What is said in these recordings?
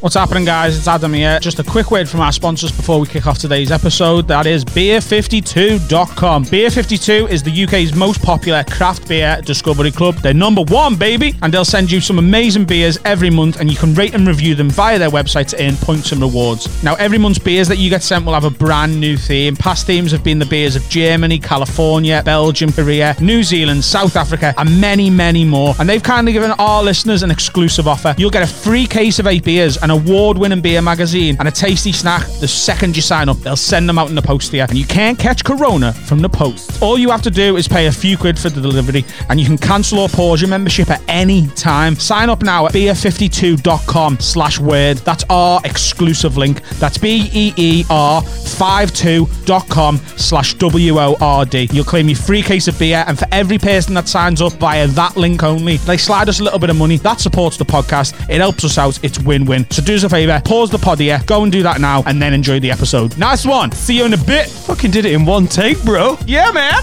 What's happening, guys? It's Adam here. Just a quick word from our sponsors before we kick off today's episode. That is beer52.com. Beer52 is the UK's most popular craft beer discovery club. They're number one, baby, and they'll send you some amazing beers every month, and you can rate and review them via their website to earn points and rewards. Now, every month's beers that you get sent will have a brand new theme. Past themes have been the beers of Germany, California, Belgium, Korea, New Zealand, South Africa, and many, many more. And they've kindly given our listeners an exclusive offer. You'll get a free case of eight beers, an award-winning beer magazine, and a tasty snack the second you sign up. They'll send them out in the post here, and you can't catch Corona from the post. All you have to do is pay a few quid for the delivery, and you can cancel or pause your membership at any time. Sign up now at beer52.com slash word. That's our exclusive link. That's B-E-E-R 52.com slash W-O-R-D. You'll claim your free case of beer, and for every person that signs up via that link only, they slide us a little bit of money. That supports the podcast. It helps us out. It's win-win. So do us a favour, pause the pod here, go and do that now, and then enjoy the episode. Nice one. See you in a bit. Fucking did it in one take, bro. Yeah, man.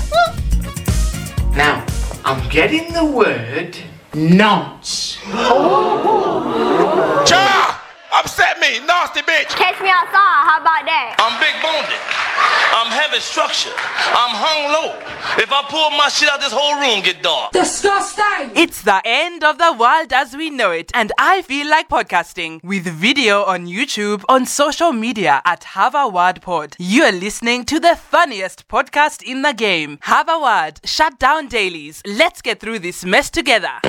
Now, I'm getting the word nonce. Cha! Upset me, nasty bitch. Catch me outside. How about that? I'm big boned. I'm heavy structure. I'm hung low. If I pull my shit out, this whole room get dark. Disgusting! It's the end of the world as we know it, and I feel like podcasting with video on YouTube, on social media at Have a Word Pod. You are listening to the funniest podcast in the game. Have a Word, shut down dailies. Let's get through this mess together.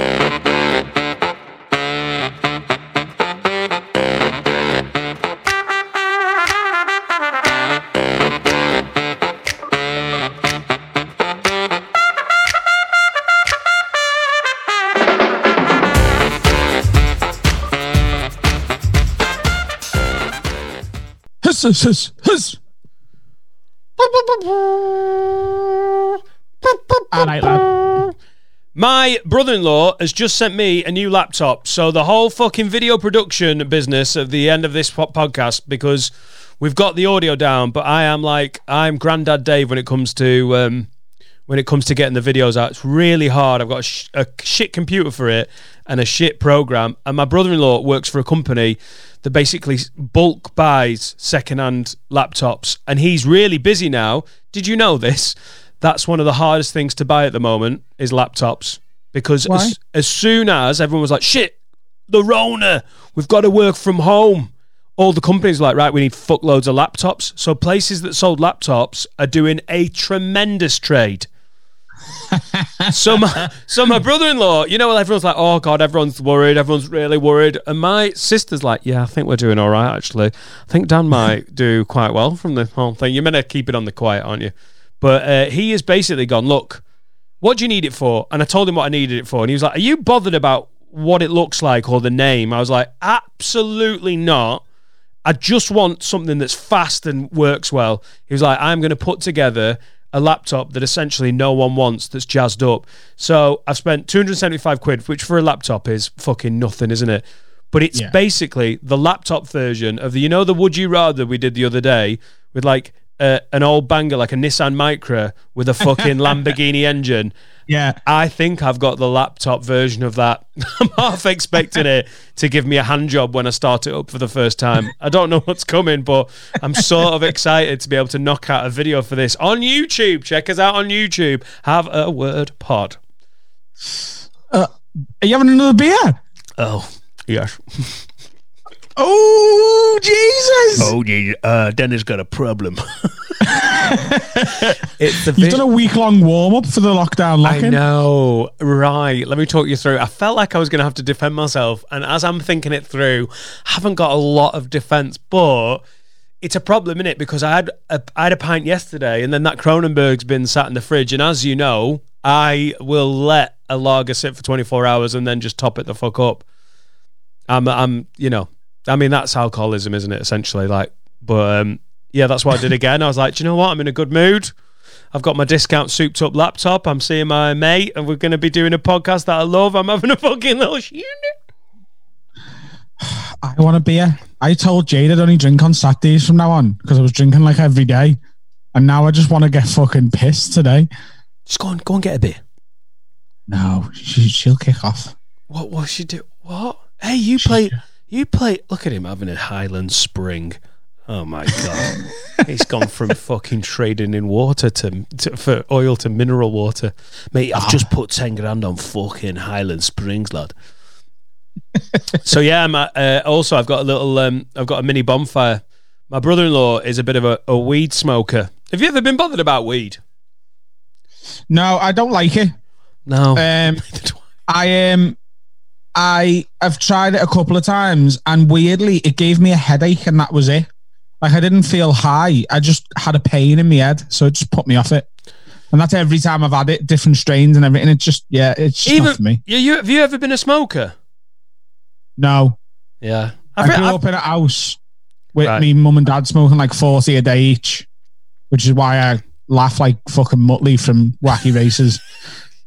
Hiss, hiss. All right, lad. My brother-in-law has just sent me a new laptop, so the whole fucking video production business at the end of this po- podcast because we've got the audio down, but I am like I'm Grandad Dave when it comes to um, when it comes to getting the videos out. It's really hard. I've got a, sh- a shit computer for it and a shit program, and my brother-in-law works for a company that basically bulk buys second-hand laptops, and he's really busy now. Did you know this? That's one of the hardest things to buy at the moment is laptops because as, as soon as everyone was like, "Shit, the Rona, we've got to work from home." All the companies are like, right, we need fuckloads of laptops. So places that sold laptops are doing a tremendous trade. So my so my brother-in-law, you know, everyone's like, oh god, everyone's worried, everyone's really worried, and my sister's like, yeah, I think we're doing all right actually. I think Dan might do quite well from the whole thing. You're meant to keep it on the quiet, aren't you? But uh, he has basically gone, look, what do you need it for? And I told him what I needed it for, and he was like, are you bothered about what it looks like or the name? I was like, absolutely not. I just want something that's fast and works well. He was like, I'm going to put together a laptop that essentially no one wants that's jazzed up. So I've spent 275 quid, which for a laptop is fucking nothing, isn't it? But it's Yeah. basically the laptop version of the, you know, the Would You Rather we did the other day with like uh, an old banger, like a Nissan Micra with a fucking Lamborghini engine. Yeah. I think I've got the laptop version of that. I'm half expecting it to give me a hand job when I start it up for the first time. I don't know what's coming, but I'm sort of excited to be able to knock out a video for this on YouTube. Check us out on YouTube. Have a word pod. Are you having another beer? Oh, yes. Oh, Jesus. Oh, yeah. Uh, Dennis got a problem. it's the You've done a week long warm up for the lockdown lock I know. Right. Let me talk you through. I felt like I was going to have to defend myself. And as I'm thinking it through, I haven't got a lot of defense, but it's a problem, in it? Because I had, a, I had a pint yesterday and then that Kronenbourg's been sat in the fridge. And as you know, I will let a lager sit for 24 hours and then just top it the fuck up. I'm, I'm, you know, I mean, that's alcoholism, isn't it? Essentially, like, but um, yeah, that's what I did again. I was like, do you know what? I'm in a good mood. I've got my discount souped up laptop. I'm seeing my mate, and we're going to be doing a podcast that I love. I'm having a fucking little shit. I want a beer. I told Jade I'd only drink on Saturdays from now on because I was drinking like every day. And now I just want to get fucking pissed today. Just go and go and get a beer. No, she, she'll kick off. What? will she do? What? Hey, you play. You play. Look at him having a Highland Spring. Oh my god, he's gone from fucking trading in water to, to for oil to mineral water, mate. I've just put ten grand on fucking Highland Springs, lad. so yeah, I'm, uh, also I've got a little, um, I've got a mini bonfire. My brother-in-law is a bit of a, a weed smoker. Have you ever been bothered about weed? No, I don't like it. No. Um, I um, I have tried it a couple of times, and weirdly, it gave me a headache, and that was it. Like I didn't feel high. I just had a pain in my head, so it just put me off it. And that's every time I've had it, different strains and everything. It's just yeah, it's just not for me. You, you, have you ever been a smoker? No, Yeah. I I've, grew I've- up in a house with Right. me mum and dad smoking like forty a day each, which is why I laugh like fucking Muttley from Wacky Races.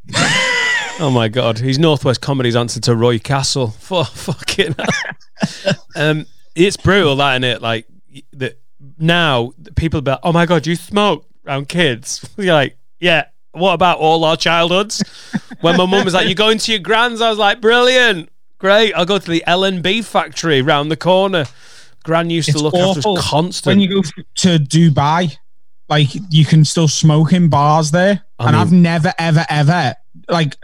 Oh my god, he's Northwest Comedy's answer to Roy Castle. For fucking, um, it's brutal, that isn't it? Like that now, people be like, "Oh my god, you smoke around kids?" You're like, "Yeah." What about all our childhoods? when my mum was like, "You going to your grand's?" I was like, "Brilliant, great." I'll go to the L and B factory round the corner. Gran used to It's look after us constant. when you go to Dubai, like you can still smoke in bars there, I and mean- I've never, ever, ever like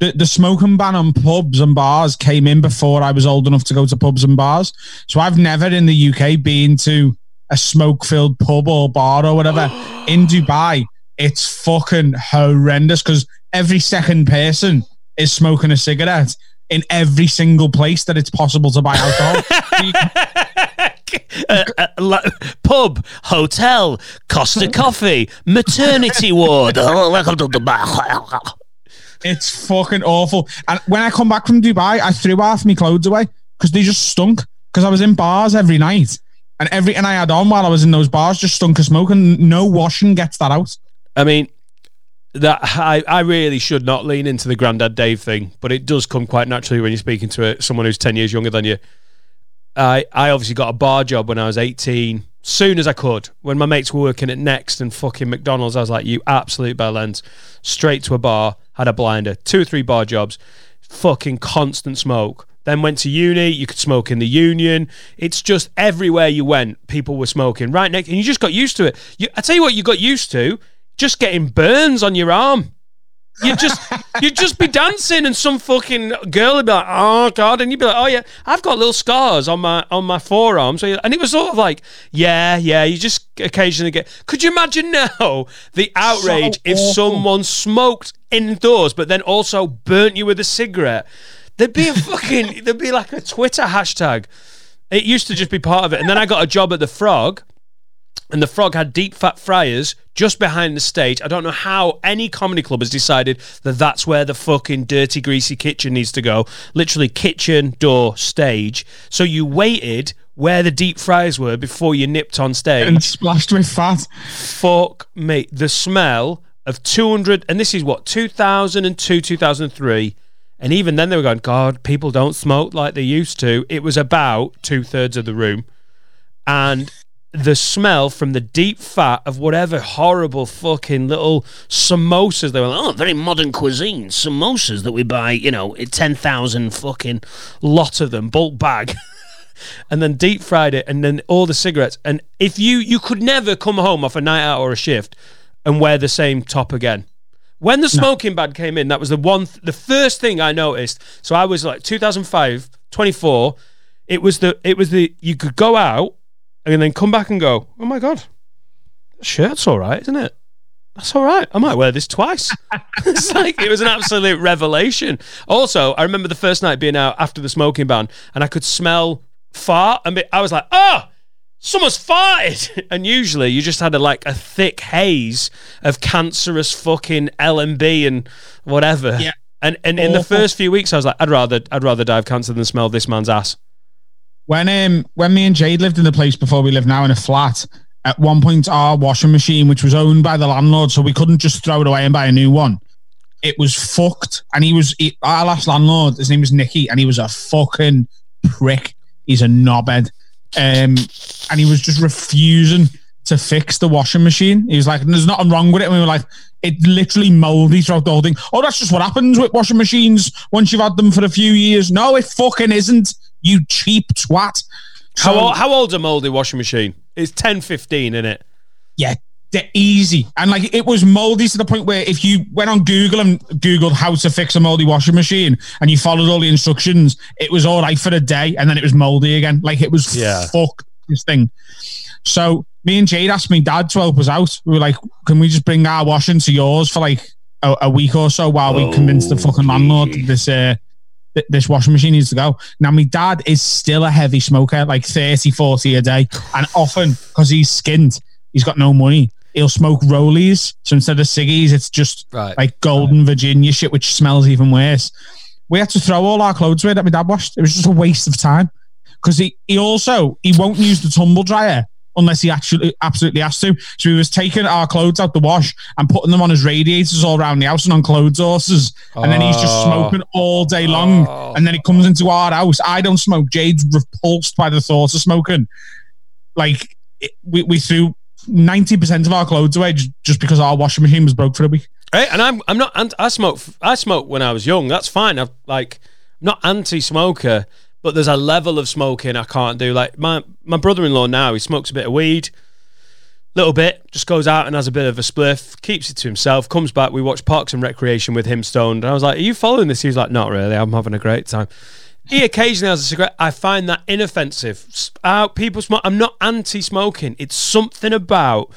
the the smoking ban on pubs and bars came in before I was old enough to go to pubs and bars. So I've never in the UK been to a smoke filled pub or bar or whatever in Dubai. It's fucking horrendous because every second person is smoking a cigarette in every single place that it's possible to buy alcohol. Uh, uh, la- pub, hotel, Costa Coffee, maternity ward. It's fucking awful. And when I come back from Dubai, I threw half my clothes away because they just stunk. Because I was in bars every night, and everything I had on while I was in those bars just stunk of smoke, and no washing gets that out. I mean, that I, I really should not lean into the Grandad Dave thing, but it does come quite naturally when you're speaking to a, someone who's 10 years younger than you. I, I obviously got a bar job when I was 18, soon as I could. When my mates were working at Next and fucking McDonald's, I was like, you absolute bellends. Straight to a bar, had a blinder, two or three bar jobs, fucking constant smoke. Then went to uni, you could smoke in the union. It's just everywhere you went, people were smoking right next, and you just got used to it. You, I tell you what, you got used to just getting burns on your arm. You just you'd just be dancing and some fucking girl would be like, oh god, and you'd be like, oh yeah, I've got little scars on my on my forearm. So and it was sort of like, yeah, yeah. You just occasionally get. Could you imagine now the outrage if awful. someone smoked indoors but then also burnt you with a cigarette? There'd be a fucking there'd be like a Twitter hashtag. It used to just be part of it, and then I got a job at the Frog and the frog had deep fat fryers just behind the stage. I don't know how any comedy club has decided that that's where the fucking dirty, greasy kitchen needs to go. Literally, kitchen, door, stage. So you waited where the deep fryers were before you nipped on stage. And splashed with fat. Fuck me. The smell of 200, and this is what, 2002, 2003. And even then they were going, God, people don't smoke like they used to. It was about two thirds of the room. And the smell from the deep fat of whatever horrible fucking little samosas they were like, oh, very modern cuisine. Samosas that we buy, you know, 10,000 fucking lot of them, bulk bag. and then deep fried it and then all the cigarettes. And if you, you could never come home off a night out or a shift and wear the same top again. When the smoking ban came in, that was the one, the first thing I noticed. So I was like 2005, 24. It was the, it was the, you could go out and then come back and go, oh my God, that shirt's all right, isn't it? That's all right. I might wear this twice. it's like, it was an absolute revelation. Also, I remember the first night being out after the smoking ban and I could smell fart and I was like, oh, someone's farted. And usually you just had a, like a thick haze of cancerous fucking LMB and whatever. Yeah. And and in the first few weeks, I was like, I'd rather I'd rather die of cancer than smell this man's ass. When um when me and Jade lived in the place before we live now in a flat, at one point our washing machine, which was owned by the landlord, so we couldn't just throw it away and buy a new one. It was fucked, and he was he, our last landlord. His name was Nicky, and he was a fucking prick. He's a knobhead, um, and he was just refusing to fix the washing machine. He was like, "There's nothing wrong with it." And we were like, it literally moldy throughout the whole thing. Oh, that's just what happens with washing machines once you've had them for a few years. No, it fucking isn't. You cheap twat. How, So- old, how old's a moldy washing machine? It's 10, 15, isn't it? yeah, they're easy. And like it was moldy to the point where if you went on Google and Googled how to fix a moldy washing machine and you followed all the instructions, it was all right for a day and then it was moldy again. Like it was Yeah. fuck this thing. So me and Jade asked me dad to help us out. We were like, can we just bring our washing to yours for like a, a week or so while we convince the fucking landlord that this uh th- this washing machine needs to go. Now, my dad is still a heavy smoker, like 30, 40 a day. And often, because he's skinned, he's got no money. He'll smoke rollies. So instead of ciggies, it's just Right. like golden Virginia shit, which smells even worse. We had to throw all our clothes away that my dad washed. It was just a waste of time. Because he, he also he won't use the tumble dryer unless he actually absolutely has to. So he was taking our clothes out the wash and putting them on his radiators all around the house and on clothes horses. And then he's just Oh. smoking all day long. Oh. And then he comes into our house. I don't smoke. Jade's repulsed by the thought of smoking. Like it, we, we threw ninety percent of our clothes away just, because our washing machine was broke for a week. Hey, and I'm I'm not I smoke I smoked when I was young. That's fine. I'm like not anti-smoker, but there's a level of smoking I can't do. Like my my brother-in-law now, he smokes a bit of weed, little bit, just goes out and has a bit of a spliff, keeps it to himself, comes back. We watch Parks and Recreation with him stoned. And I was like, "Are you following this?" He was like, "Not really. I'm having a great time." He occasionally has a cigarette. I find that inoffensive. Uh, people smoke. I'm not anti-smoking. It's something about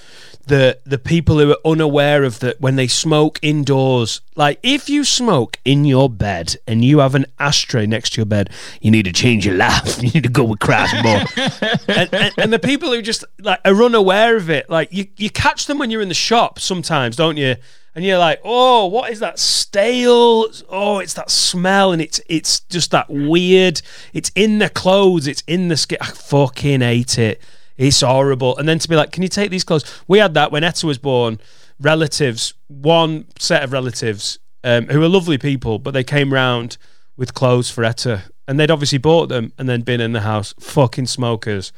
the the people who are unaware of that when they smoke indoors. Like if you smoke in your bed and you have an ashtray next to your bed, you need to change your life. You need to go with Christ more. and, and, and the people who just like are unaware of it, like you you catch them when you're in the shop sometimes, don't you? And you're like, oh, what is that stale? Oh, it's that smell, and it's it's just that weird. It's in the clothes, it's in the skin. I fucking hate it. It's horrible. And then to be like, can you take these clothes? We had that when Etta was born. Relatives, one set of relatives um, who were lovely people, but they came round with clothes for Etta, and they'd obviously bought them and then been in the house. Fucking smokers.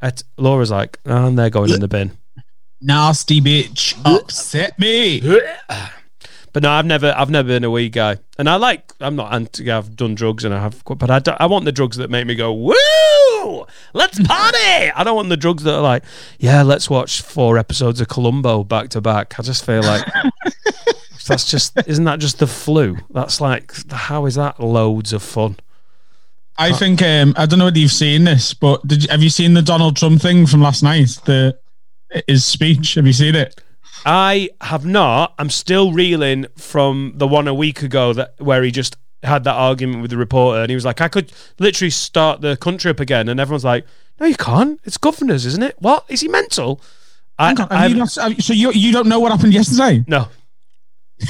Et- Laura's like, oh, and they're going in the bin. Nasty bitch upset me. But no, I've never, I've never been a weed guy, and I like. I'm not anti. I've done drugs, and I have, but I, don't, I want the drugs that make me go woo, let's party. I don't want the drugs that are like, yeah, let's watch four episodes of Columbo back to back. I just feel like that's just, isn't that just the flu? That's like, how is that loads of fun? I think um, I don't know whether you've seen this, but did you, have you seen the Donald Trump thing from last night? The his speech. Have you seen it? I have not. I'm still reeling from the one a week ago that where he just had that argument with the reporter, and he was like, "I could literally start the country up again," and everyone's like, "No, you can't. It's governors, isn't it? What is he mental?" I, you not, so you you don't know what happened yesterday, no,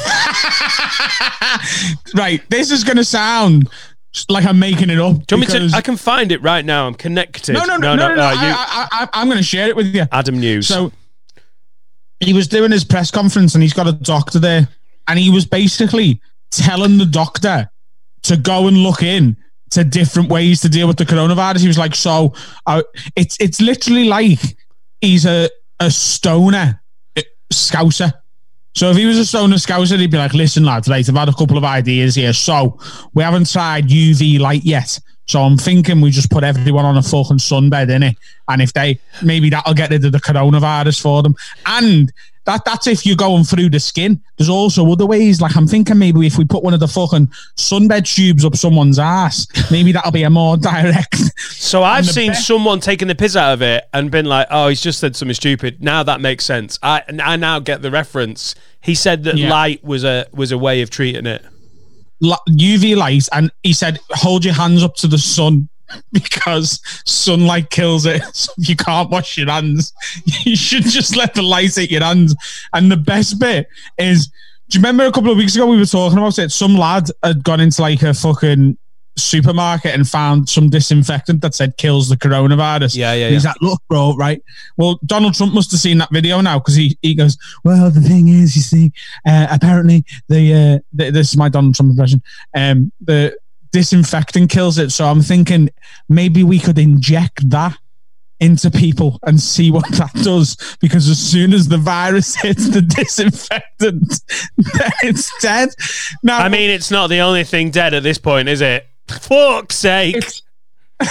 right? This is going to sound like I'm making it up. do you want me to? I can find it right now. I'm connected. no, no, no, no, no. no, uh, I, you, I, I, I'm going to share it with you. Adam News. So he was doing his press conference and he's got a doctor there. And he was basically telling the doctor to go and look in to different ways to deal with the coronavirus. He was like, so uh, it's it's literally like he's a, a stoner uh, scouser. So if he was a stoner scouser, he'd be like, listen, lads, right, I've had a couple of ideas here. So we haven't tried UV light yet. So I'm thinking we just put everyone on a fucking sunbed in it. And if they maybe that'll get rid of the coronavirus for them. And that that's if you're going through the skin. There's also other ways. Like I'm thinking maybe if we put one of the fucking sunbed tubes up someone's ass, maybe that'll be a more direct. So I've seen best- someone taking the piss out of it and been like, "Oh, he's just said something stupid." Now that makes sense. I I now get the reference. He said that Yeah. light was a was a way of treating it. UV light, and he said, "Hold your hands up to the sun." Because sunlight kills it, so you can't wash your hands, you should just let the light hit your hands. And the best bit is, do you remember a couple of weeks ago we were talking about it? Some lad had gone into like a fucking supermarket and found some disinfectant that said kills the coronavirus. Yeah, yeah, He's like, look, bro, right? Well, Donald Trump must have seen that video now because he, he goes, well, the thing is, you see, uh, apparently the, uh, the this is my Donald Trump impression. Um, the disinfectant kills it. So I'm thinking maybe we could inject that into people and see what that does. Because as soon as the virus hits the disinfectant, it's dead. Now, I mean, it's not the only thing dead at this point, is it? Fuck's sake.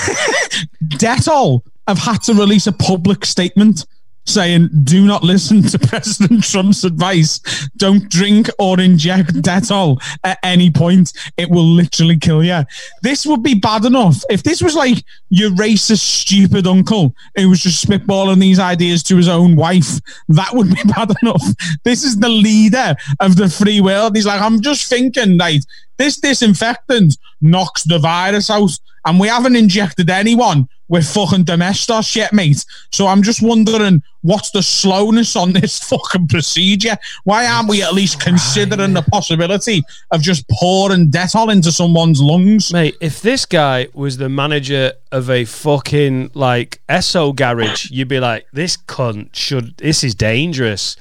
Dettol have had to release a public statement saying, do not listen to President Trump's advice. Don't drink or inject Dettol at any point. It will literally kill you. This would be bad enough. If this was like your racist, stupid uncle who was just spitballing these ideas to his own wife, that would be bad enough. This is the leader of the free world. He's like, I'm just thinking, like, this disinfectant knocks the virus out, and we haven't injected anyone with fucking domestos yet, mate. So I'm just wondering what's the slowness on this fucking procedure? Why aren't we at least considering the possibility of just pouring Dettol into someone's lungs? Mate, if this guy was the manager of a fucking like Esso garage, you'd be like, this cunt should, this is dangerous.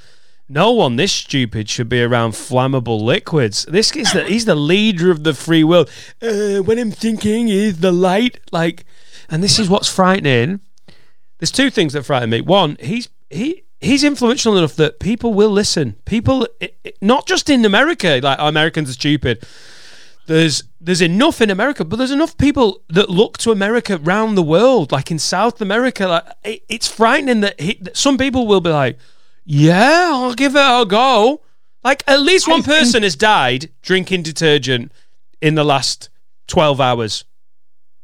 No one this stupid should be around flammable liquids. This is the, he's the leader of the free world. Uh, what I'm thinking is the light, like, and this is what's frightening. There's two things that frighten me. One, he's he he's influential enough that people will listen. People, i- i- not just in America, like oh, Americans are stupid. There's there's enough in America, but there's enough people that look to America round the world, like in South America. Like it, it's frightening that, he, that some people will be like, "Yeah, I'll give it a go." Like at least one person has died drinking detergent in the last twelve hours.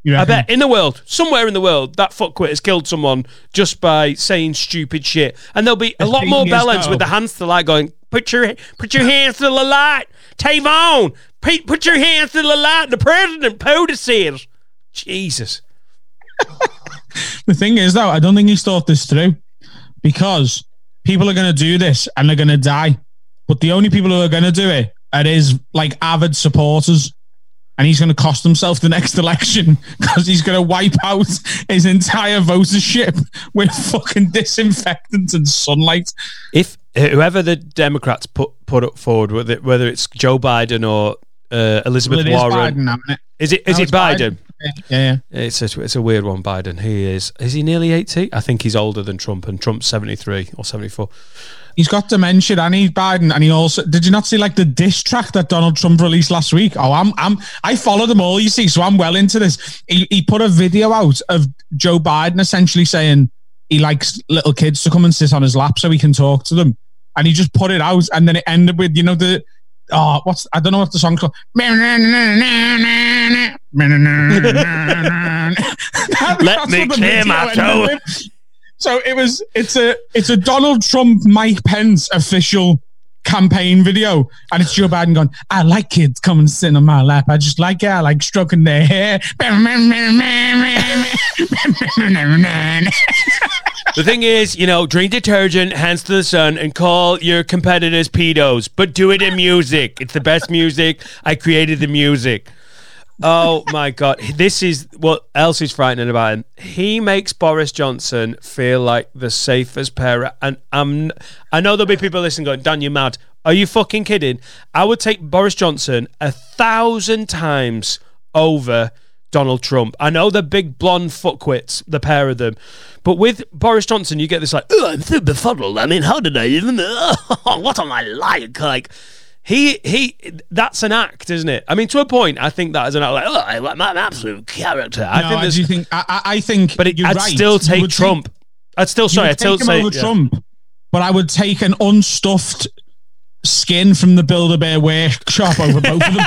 I bet in the world, somewhere in the world, that fuckwit has killed someone just by saying stupid shit. And there'll be a The lot more bellends with the hands to the light going, put your put your hands to the light. Tavon, put, put your hands to the light. The president POTUS says. Jesus. The thing is, though, I don't think he's thought this through because people are going to do this and they're going to die. But the only people who are going to do it are his like avid supporters. And he's going to cost himself the next election because he's going to wipe out his entire votership with fucking disinfectant and sunlight. If whoever the Democrats put put up forward, whether, whether it's Joe Biden or uh, Elizabeth Well, is Warren, Biden, it? is it is No, it it's Biden? Yeah, yeah. It's a, it's a weird one, Biden. He is. Is he nearly 80? I think he's older than Trump, and Trump's 73 or 74. He's got dementia, and he's Biden, and he also did you not see like the diss track that Donald Trump released last week? Oh, I'm I'm I follow them all, you see, so I'm well into this. He he put a video out of Joe Biden essentially saying he likes little kids to come and sit on his lap so he can talk to them, and he just put it out, and then it ended with you know the. Oh, what's I don't know what the song's called. Let me clear my throat. So it was. It's a. It's a Donald Trump, Mike Pence official campaign video, and it's Joe Biden going. I like kids coming sitting on my lap. I just like it. I like stroking their hair. The thing is, you know, drink detergent, hands to the sun, and call your competitors pedos, but do it in music. It's the best music. I created the music. Oh my god, this is what else is frightening about him. He makes Boris Johnson feel like the safest parent, and I'm. I know there'll be people listening going, "Dan, you're mad? Are you fucking kidding?" I would take Boris Johnson a thousand times over Donald Trump. I know they're big blonde fuckwits, the pair of them, but with Boris Johnson, you get this like, "Oh, I'm so befuddled. I mean, how did I even? what am I like?" Like. He he, that's an act, isn't it? I mean, to a point, I think that is an act. Like, oh, I like my absolute character. I no, think I do think. I, I I think. but it, I'd right. still take Trump. I'd still sorry. I'd still take him say over yeah. Trump, but I would take an unstuffed skin from the Build a Bear workshop over both of them.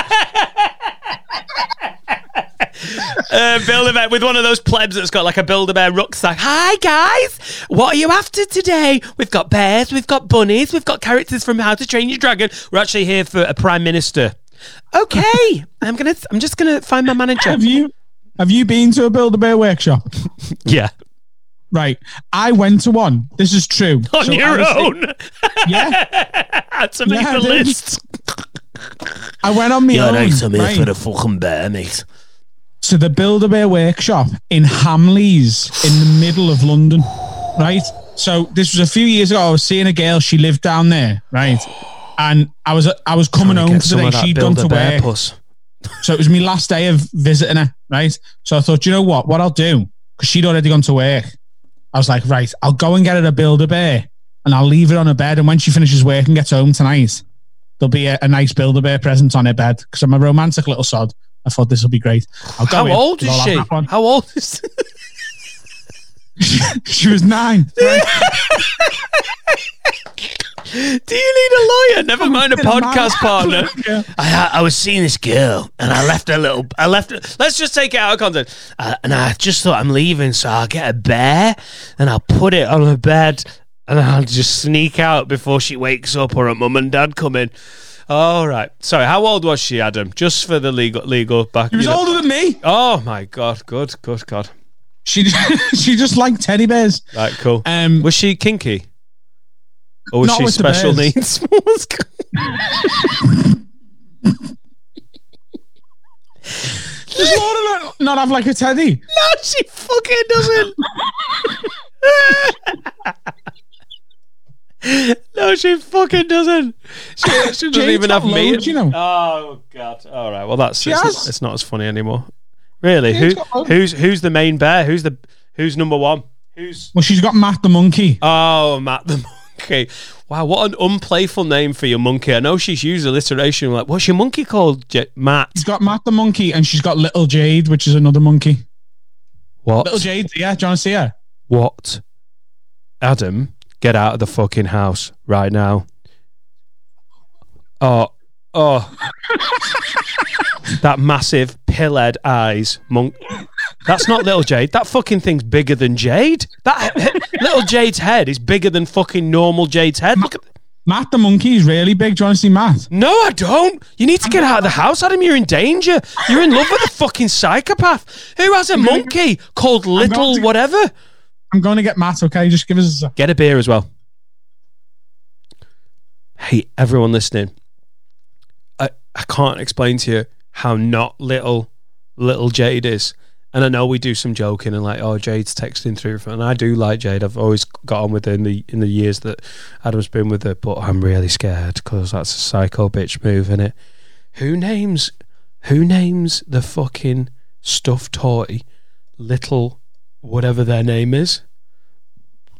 uh, build a bear with one of those plebs that's got like a build a bear rucksack. Hi guys, what are you after today? We've got bears, we've got bunnies, we've got characters from How to Train Your Dragon. We're actually here for a prime minister. Okay, I'm gonna. I'm just gonna find my manager. Have you have you been to a Build a Bear workshop? Yeah, Right. I went to one. This is true. on So I your was- own. Yeah. to make Yeah, the I list. I went on my own. right, the fucking bear, mate. To the Build a Bear workshop in Hamleys in the middle of London. Right. So this was a few years ago. I was seeing a girl. She lived down there. Right. And I was I was coming home for the day. She'd gone to work. puss. So it was my last day of visiting her, right? So I thought, you know what? What I'll do, because she'd already gone to work, I was like, right, I'll go and get her a Build a Bear and I'll leave it on her bed. And when she finishes work and gets home tonight, there'll be a, a nice Build a Bear present on her bed because I'm a romantic little sod. I thought this will be great. I'll go How in, old is I'll have she? that one. How old is she was nine. Do you need a lawyer? Never mind a a podcast partner. Yeah. I, I was seeing this girl and I left her little. I left. Let's just take it out of context. Uh, and I just thought I'm leaving, so I'll get a bear and I'll put it on her bed and I'll just sneak out before she wakes up or her mum and dad come in. All right. Sorry. How old was she, Adam? Just for the legal legal back. She was you know- older than me. Oh my god. Good. Good God. She she just liked teddy bears. Right. Cool. Um, Was she kinky? Or was she special needs? does Laura not- not have like a teddy? No, she fucking doesn't. no, she fucking doesn't. She, she doesn't even have me. you know. Oh god. All right. Well, that's it's, not, it's not as funny anymore. Really? Who who's who's the main bear? Who's the who's number one? Who's Well, she's got Matt the monkey. oh Matt the monkey? Wow, what an unplayful name for your monkey. I know she's used alliteration. Like, what's your monkey called? J- Matt. She's got Matt the monkey, and she's got Little Jade, which is another monkey. What? Little Jade, yeah. Do you want to see her? What? Adam, get out of the fucking house right now. Oh, oh. that massive pill-head eyes monk. That's not little Jade. That fucking thing's bigger than Jade. That little Jade's head is bigger than fucking normal Jade's head. Look at. Matt the monkey is really big. Do you want to see Matt? No, I don't. You need to get out of the house, Adam. You're in danger. You're in love with a fucking psychopath who has a monkey called Little whatever. I'm going to get Matt. Okay, just give us a. Get a beer as well. Hey, everyone listening. I, I can't explain to you how not little little Jade is. And I know we do some joking and like, oh, Jade's texting through, and I do like Jade. I've always got on with her in the in the years that Adam's been with her, but I'm really scared because that's a psycho bitch move, isn't it? Who names who names the fucking stuffed toy little whatever their name is?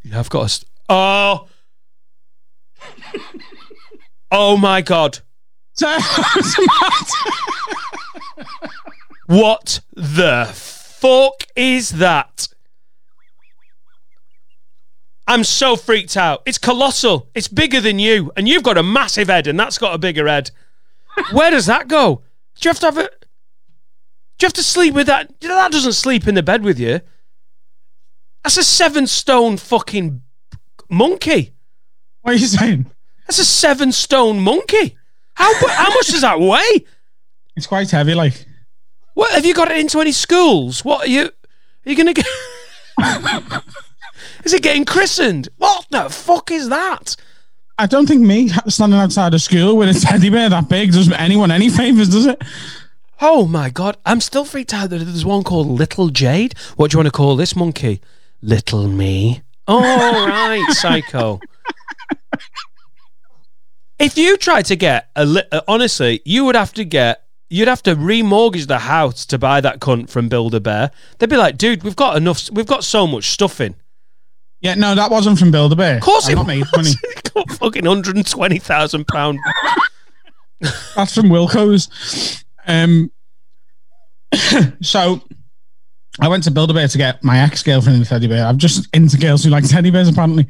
Yeah, I've got a. St- oh. oh my god. What the fuck is that? I'm so freaked out. It's colossal. It's bigger than you. And you've got a massive head, and that's got a bigger head. Where does that go? Do you have to have it? Do you have to sleep with that? That doesn't sleep in the bed with you. That's a seven stone fucking monkey. What are you saying? That's a seven stone monkey. How how much does that weigh? It's quite heavy, like. What have you got it into any schools? What are you? Are you gonna get? is it getting christened? What the fuck is that? I don't think me standing outside of school with a teddy bear that big does anyone any favors, does it? Oh my god! I'm still freaked out that there's one called Little Jade. What do you want to call this monkey? Little me. All right, psycho. If you tried to get a li- uh, honestly, you would have to get you'd have to remortgage the house to buy that cunt from Build a Bear. They'd be like, dude, we've got enough. We've got so much stuff in. Yeah, no, that wasn't from Build a Bear. Of course, I'm it not made was. money. It got fucking hundred and twenty thousand pound. That's from Wilco's. Um, so I went to Build a Bear to get my ex girlfriend a teddy bear. I'm just into girls who like teddy bears, apparently.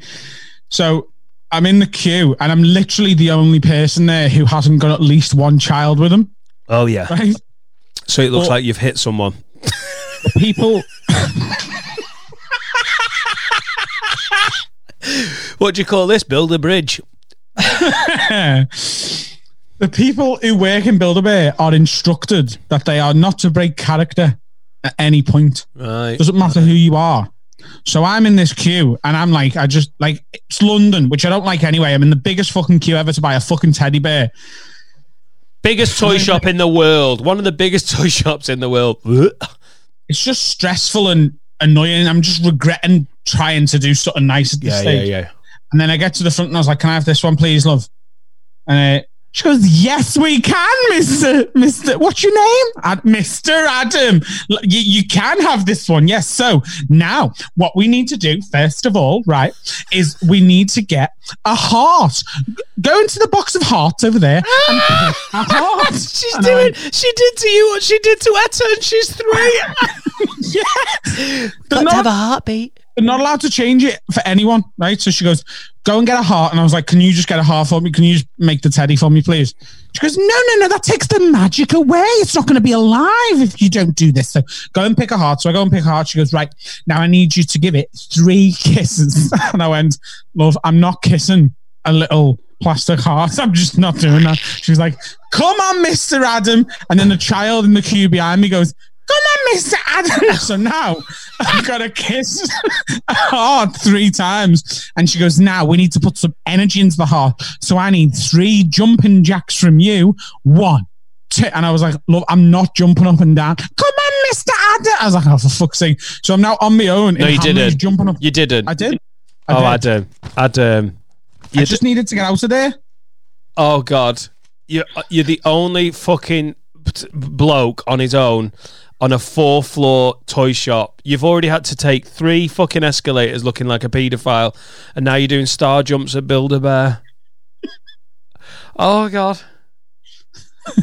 So I'm in the queue, and I'm literally the only person there who hasn't got at least one child with them. Oh yeah. Right? So it looks Well- like you've hit someone. People, What do you call this? Build a bridge. the people who work in Build a Bear are instructed that they are not to break character at any point. Right. Doesn't matter who you are. So I'm in this queue and I'm like, I just like it's London, which I don't like anyway. I'm in the biggest fucking queue ever to buy a fucking teddy bear. Biggest toy shop in the world. One of the biggest toy shops in the world. It's just stressful and annoying. I'm just regretting trying to do something nice at this Yeah, yeah, yeah. And then I get to the front and I was like, Can I have this one, please, love? And uh, She goes, Yes, we can, Mr. Mr. What's your name? Ad- Mr. Adam. You, you can have this one. Yes. So now, what we need to do, first of all, right, is we need to get a heart. Go into the box of hearts over there and pick a heart. She's And doing. She did to you what she did to Etta, and she's three. yeah. They're Got to have a heartbeat. they're not allowed to change it for anyone, right? So she goes, Go and get a heart. And I was like, Can you just get a heart for me? Can you just make the teddy for me, please? She goes, No, no, no, that takes the magic away. It's not going to be alive if you don't do this. So go and pick a heart. So I go and pick a heart. She goes, Right, now I need you to give it three kisses. and I went, Love, I'm not kissing a little plastic heart. I'm just not doing that. She was like, Come on, Mr. Adam. And then the child in the queue behind me goes, on, Mr. Adam. So now I've got to kiss a heart three times. And she goes, Now we need to put some energy into the heart. So I need three jumping jacks from you. One, two. And I was like, Look, I'm not jumping up and down. Come on, Mr. Adam. I was like, Oh, for fuck's sake. So I'm now on my own. No, you didn't. Jumping up. You didn't. I did. I oh, did. Adam. Adam. I You just needed to get out of there. Oh God, you're uh, you're the only fucking bloke on his own on a four floor toy shop. You've already had to take three fucking escalators, looking like a paedophile, and now you're doing star jumps at Build a Bear. oh God.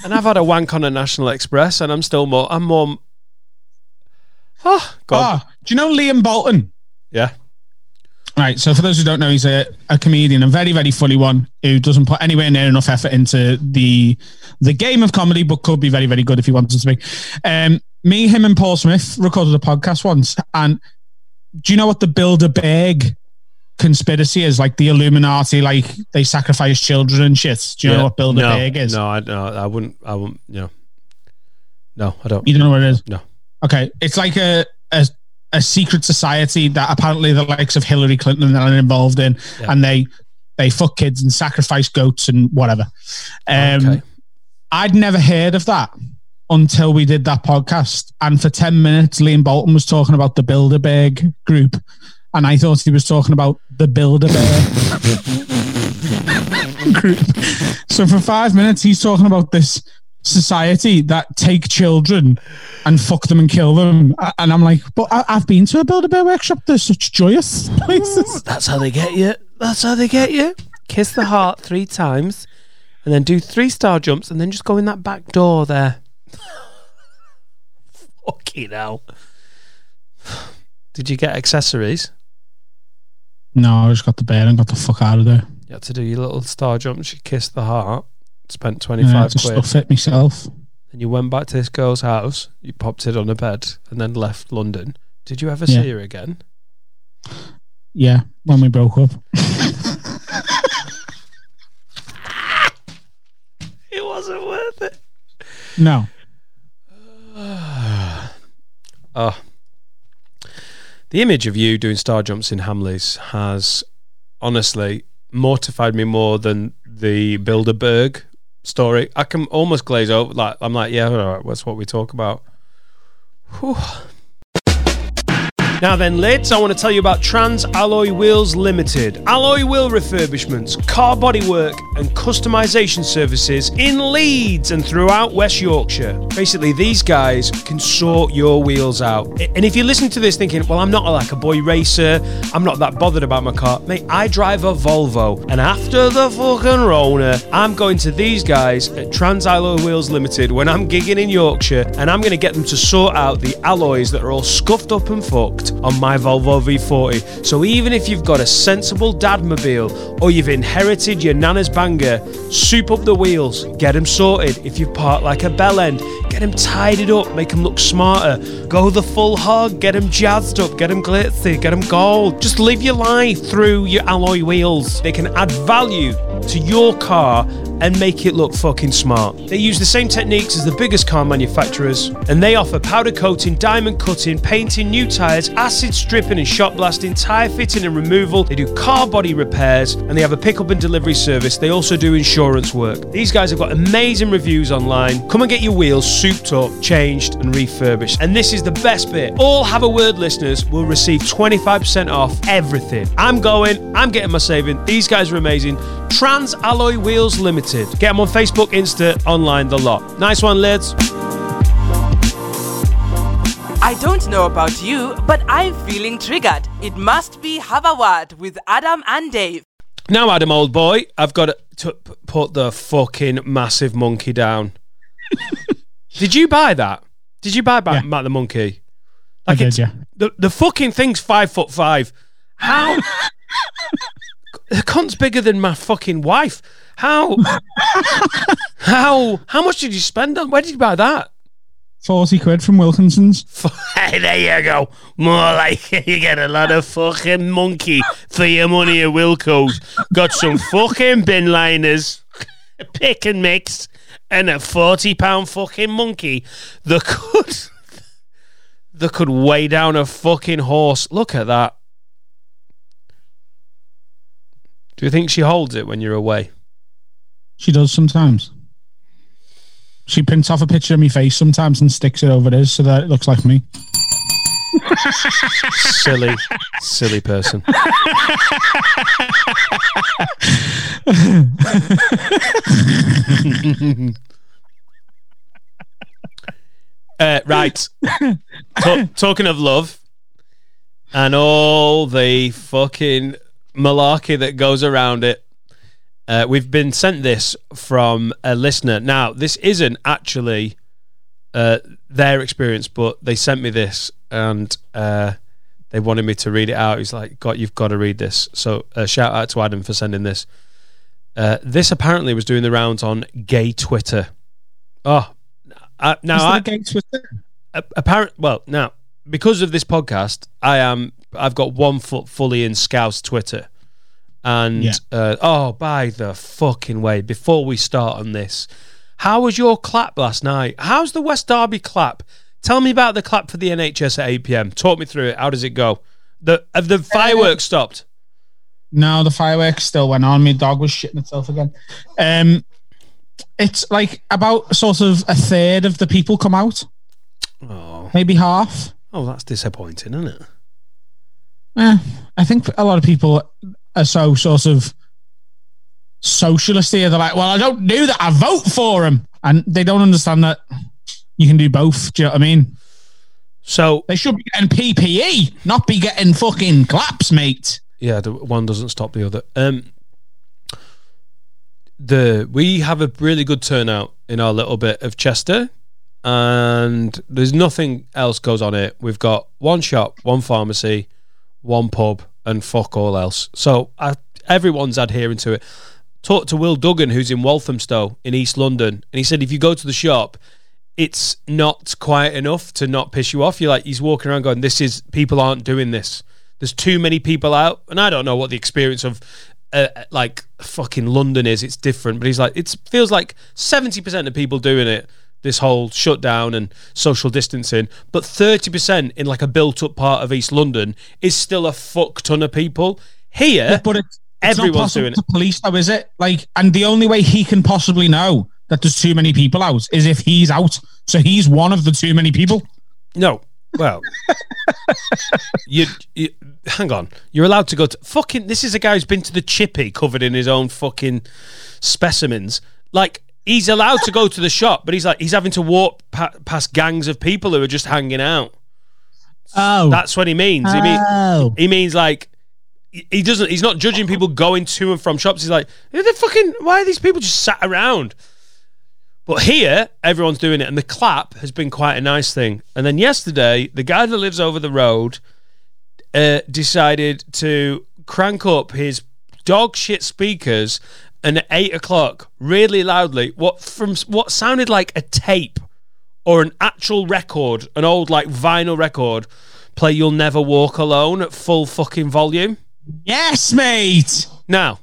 and I've had a wank on a National Express, and I'm still more. I'm more. Oh God. Ah, do you know Liam Bolton? Yeah. Right. So for those who don't know, he's a, a comedian, a very, very funny one who doesn't put anywhere near enough effort into the the game of comedy, but could be very, very good if he wanted to be. Um, me, him, and Paul Smith recorded a podcast once, and do you know what the Beg conspiracy is? Like the Illuminati, like they sacrifice children and shit. Do you know what a no, is? No, I no, I wouldn't. I wouldn't. You know. No, I don't. You don't know what it is? No. Okay. It's like a, a a secret society that apparently the likes of Hillary Clinton are involved in, Yeah. and they they fuck kids and sacrifice goats and whatever. Um, Okay. I'd never heard of that until we did that podcast, and for ten minutes, Liam Bolton was talking about the Bilderberg group, and I thought he was talking about the Build-A-Bear group. So for five minutes, he's talking about this society that take children and fuck them and kill them. And I'm like, but I- I've been to a Build-A-Bear workshop. They're such joyous places. That's how they get you. That's how they get you. Kiss the heart three times, and then do three star jumps, and then just go in that back door there. Fucking hell. Did you get accessories? No, I just got the bear and got the fuck out of there. You had to do your little star jumps. You kissed the heart. Spent twenty And I five to quid. stuff it myself. And you went back to this girl's house. You popped it on a bed, and then left London. Did you ever Yeah. see her again? Yeah, when we broke up. It wasn't worth it. No. Oh. The image of you doing star jumps in Hamleys has honestly mortified me more than the Bilderberg story. I can almost glaze over. Like I'm like, yeah, all right, that's what we talk about. Whew. Now then, lads, I want to tell you about Trans Alloy Wheels Limited. Alloy wheel refurbishments, car bodywork, and customization services in Leeds and throughout West Yorkshire. Basically, these guys can sort your wheels out. And if you're listening to this thinking, well, I'm not like a boy racer, I'm not that bothered about my car, mate, I drive a Volvo. And after the fucking Rona, I'm going to these guys at Trans Alloy Wheels Limited when I'm gigging in Yorkshire, and I'm going to get them to sort out the alloys that are all scuffed up and fucked on my Volvo V40. So even if you've got a sensible dadmobile or you've inherited your nana's banger, soup up the wheels, get them sorted. If you've parked like a bell end, get them tidied up, make them look smarter. Go the full hog, get them jazzed up, get them glitzy, get them gold. Just live your life through your alloy wheels. They can add value to your car and make it look fucking smart. They use the same techniques as the biggest car manufacturers, and they offer powder coating, diamond cutting, painting new tyres, acid stripping and shot blasting, tyre fitting and removal. They do car body repairs, and they have a pickup and delivery service. They also do insurance work. These guys have got amazing reviews online. Come and get your wheels souped up, changed, and refurbished. And this is the best bit. All Have a Word listeners will receive 25% off everything. I'm going, I'm getting my saving. These guys are amazing. Trans Alloy Wheels Limited. Get them on Facebook, Insta, online, the lot. Nice one, lads. I don't know about you, but I'm feeling triggered. It must be Have a Word with Adam and Dave. Now, Adam, old boy, I've got to put the fucking massive monkey down. Did you buy that? Did you buy Matt, Yeah. Matt the monkey? I did, it's- yeah. The the fucking thing's five foot five. How? the cunt's bigger than my fucking wife. How? how? How much did you spend on? Where did you buy that? 40 quid from Wilkinson's. Hey, there you go. More like you get a lot of fucking monkey for your money at Wilco's. Got some fucking bin liners, pick and mix, and a forty pound fucking monkey that could that could weigh down a fucking horse. Look at that. Do you think she holds it when you're away? She does sometimes. She prints off a picture of my face sometimes and sticks it over his so that it looks like me. Silly, silly person. uh, right. Ta- talking of love and all the fucking malarkey that goes around it. Uh, we've been sent this from a listener. Now, this isn't actually uh, their experience, but they sent me this and uh, they wanted me to read it out. He's like, "God, you've got to read this." So, uh, shout out to Adam for sending this. Uh, this apparently was doing the rounds on gay Twitter. Oh, uh, Is now I, gay Twitter? apparent. Well, now because of this podcast, I am. I've got one foot fully in Scouse Twitter, and Yeah. uh, oh, by the fucking way! Before we start on this, how was your clap last night? How's the West Derby clap? Tell me about the clap for the NHS at eight pm. Talk me through it. How does it go? The have the fireworks stopped? No, the fireworks still went on. My dog was shitting itself again. Um, it's like about sort of a third of the people come out, Oh, maybe half. oh, that's disappointing, isn't it? Eh, I think a lot of people are so sort of socialist here. They're like, well, I don't do that. I vote for him. And they don't understand that you can do both. Do you know what I mean? So They should be getting PPE, not be getting fucking claps, mate. yeah, the one doesn't stop the other. Um, the we have a really good turnout in our little bit of Chester, and there's nothing else goes on it. We've got one shop, one pharmacy, one pub, and fuck all else. So I, everyone's adhering to it. Talked to Will Duggan, who's in Walthamstow in East London, and he said if you go to the shop, it's not quiet enough to not piss you off. You're like he's walking around going, "This is people aren't doing this." There's too many people out, and I don't know what the experience of uh, like fucking London is. It's different, but he's like, it feels like seventy percent of people doing it. This whole shutdown and social distancing, but thirty percent in like a built-up part of East London is still a fuck ton of people. Here, But it's, it's not Everyone's possible doing it. police, though, is it? Like, and the only way he can possibly know that there's too many people out is if he's out. So he's one of the too many people. No. Well, you, you hang on. You're allowed to go to fucking. This is a guy who's been to the chippy, covered in his own fucking specimens. Like he's allowed to go to the shop, but he's like he's having to walk pa- past gangs of people who are just hanging out. Oh, That's what he means. He, mean, oh. he means like he- he doesn't. He's not judging people going to and from shops. He's like, "Who the fucking why are these people just sat around? But here, everyone's doing it, and the clap has been quite a nice thing. And then yesterday, the guy that lives over the road uh, decided to crank up his dog shit speakers, and at eight o'clock, really loudly, what from what sounded like a tape or an actual record, an old like vinyl record, play "You'll Never Walk Alone" at full fucking volume. yes, mate. Now,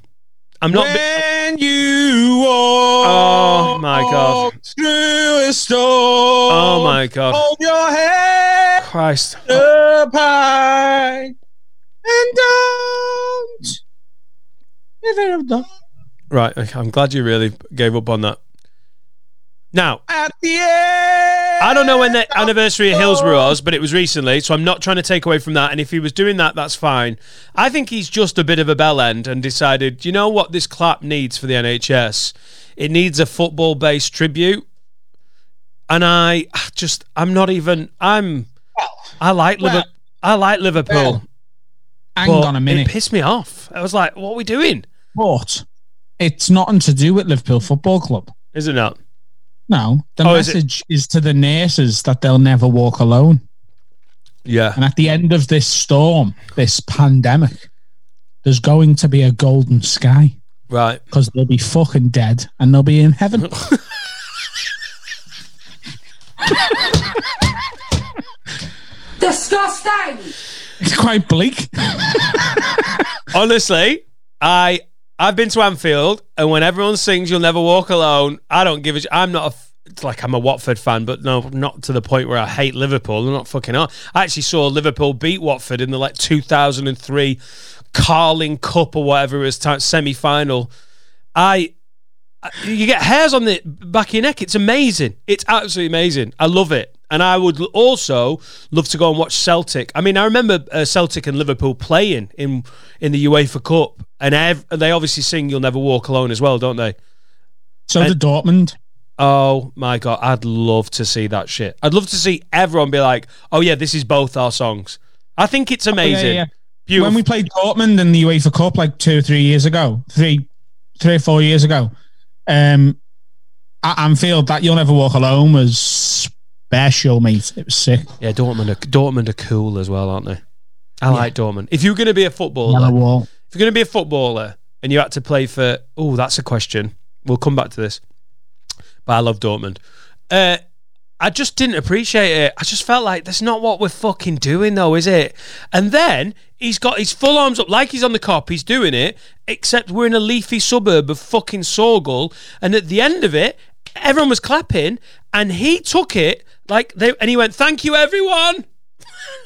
I'm not. bi- When you walk Oh, my God. through a storm, oh my god, hold your head Christ! up high and don't Right, okay, I'm glad you really gave up on that. Now, at the end. I don't know when the anniversary of Hillsborough was, but it was recently, so I'm not trying to take away from that. And if he was doing that, that's fine. I think he's just a bit of a bell end and decided, you know what this clap needs for the NHS It needs a football based tribute. And I just, I'm not even, I'm, I like well, Liverpool. I like Liverpool. well, Hang on a It minute. pissed me off. I was like, what are we doing? But it's nothing to do with Liverpool Football Club. Is it not? No, the Oh, is message is, to the nurses that they'll never walk alone. Yeah. And at the end of this storm, this pandemic, there's going to be a golden sky Right. because they'll be fucking dead and they'll be in heaven. Disgusting! it's quite bleak. Honestly, I I've been to Anfield, and when everyone sings "You'll Never Walk Alone," I don't give a. sh- I'm not a. f- It's like I'm a Watford fan, but no, not to the point where I hate Liverpool. I'm not fucking. I actually saw Liverpool beat Watford in the like 2003 Carling Cup or whatever it was t- semi final. I. I- You get hairs on the back of your neck. It's amazing. It's absolutely amazing. I love it. And I would also love to go and watch Celtic. I mean, I remember uh, Celtic and Liverpool playing in in the UEFA Cup, and ev- they obviously sing "You'll Never Walk Alone" as well, don't they? So And- did Dortmund. Oh my god, I'd love to see that shit. I'd love to see everyone be like, "Oh yeah, this is both our songs." I think it's amazing. Oh, yeah, yeah. When we played Dortmund in the UEFA Cup like two or three years ago, three, three or four years ago, um, at Anfield, that "You'll Never Walk Alone" was special, mate. It was sick. yeah, Dortmund are, Dortmund are cool as well, aren't they? I like Dortmund. If you're going to be a footballer, if you're going to be a footballer and you had to play for, oh, that's a question. We'll come back to this. But I love Dortmund. Uh, I just didn't appreciate it. I just felt like that's not what we're fucking doing, though, is it? And then he's got his full arms up like he's on the Kop. He's doing it, except we're in a leafy suburb of fucking Sorgal. And at the end of it, everyone was clapping, and he took it like they, and he went, "Thank you, everyone."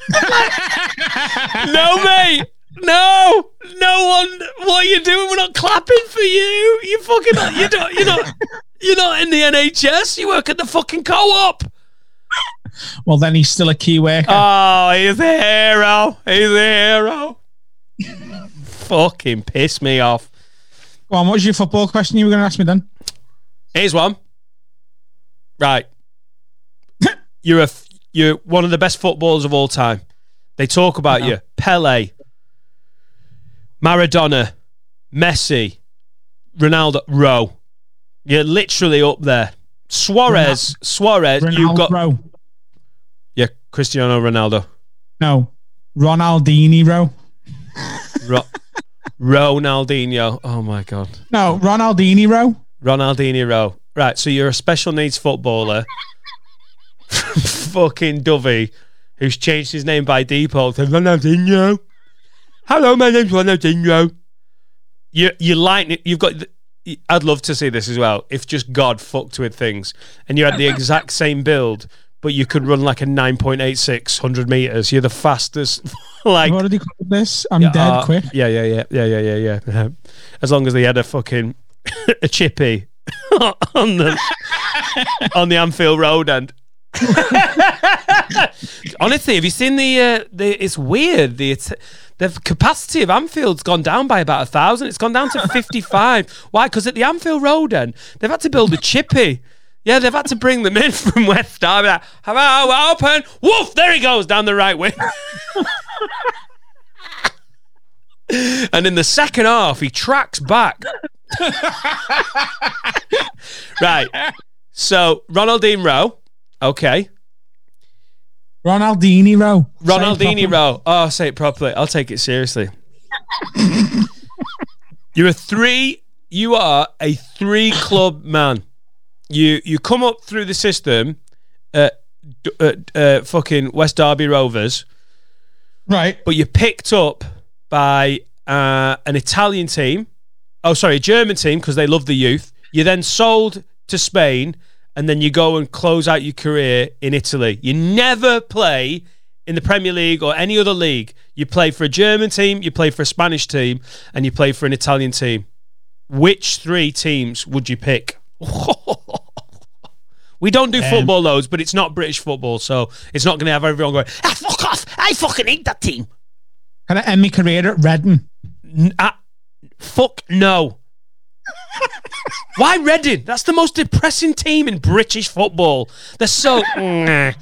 no, mate. No, no one. What are you doing? We're not clapping for you. You fucking. You don't. You're not. You're not in the NHS. You work at the fucking co-op. Well, then he's still a key worker. Oh, he's a hero. He's a hero. fucking piss me off. Go on, what was your football question you were going to ask me then? Here's one. Right. You're a. You're one of the best footballers of all time. They talk about you. Pele, Maradona, Messi, Ronaldo, Rowe. You're literally up there. Suarez, Suarez, you've got Ronaldo. yeah, Cristiano Ronaldo, No, Ronaldinho. Ro. Ro- Ronaldinho. Oh my god, No, Ronaldinho. Ro. Ronaldinho. Rowe. Right, so you're a special needs footballer, fucking Dovey, who's changed his name by default to Ronaldinho. Hello, my name's Ronaldinho. You you like you've got. I'd love to see this as well. If just God fucked with things, and you had the exact same build, but you could run like a 9.86 100 meters. You're the fastest. like I've already covered this. I'm yeah, dead uh, quick. Yeah, yeah, yeah, yeah, yeah, yeah, yeah. As long as they had a fucking a chippy on the on the Anfield Road end. Honestly, have you seen the uh, the? It's weird. The the capacity of Anfield's gone down by about a thousand. It's gone down to fifty five. Why? Because at the Anfield Road end, they've had to build a chippy. Yeah, they've had to bring them in from West Derby. Like, Hello, we're open. Woof! There he goes down the right wing. and in the second half, he tracks back. right. So Ronaldinho Rowe. Okay. Ronaldinho. Ro. Say it Ronaldinho properly. Oh, say it properly. I'll take it seriously. You're a three. You are a three club man. You you come up through the system at uh, uh, fucking West Derby Rovers, Right. but you're picked up by uh, an Italian team. Oh, sorry, a German team because they love the youth. You're then sold to Spain, and then you go and close out your career in Italy. You never play in the Premier League or any other league. You play for a German team, you play for a Spanish team, and you play for an Italian team. Which three teams would you pick? we don't do football loads, but it's not British football, so it's not going to have everyone going, ah, fuck off. I fucking hate that team. Can I end my career at Reading? N- ah, fuck no. Why Reading? That's the most depressing team in British football. They're so. and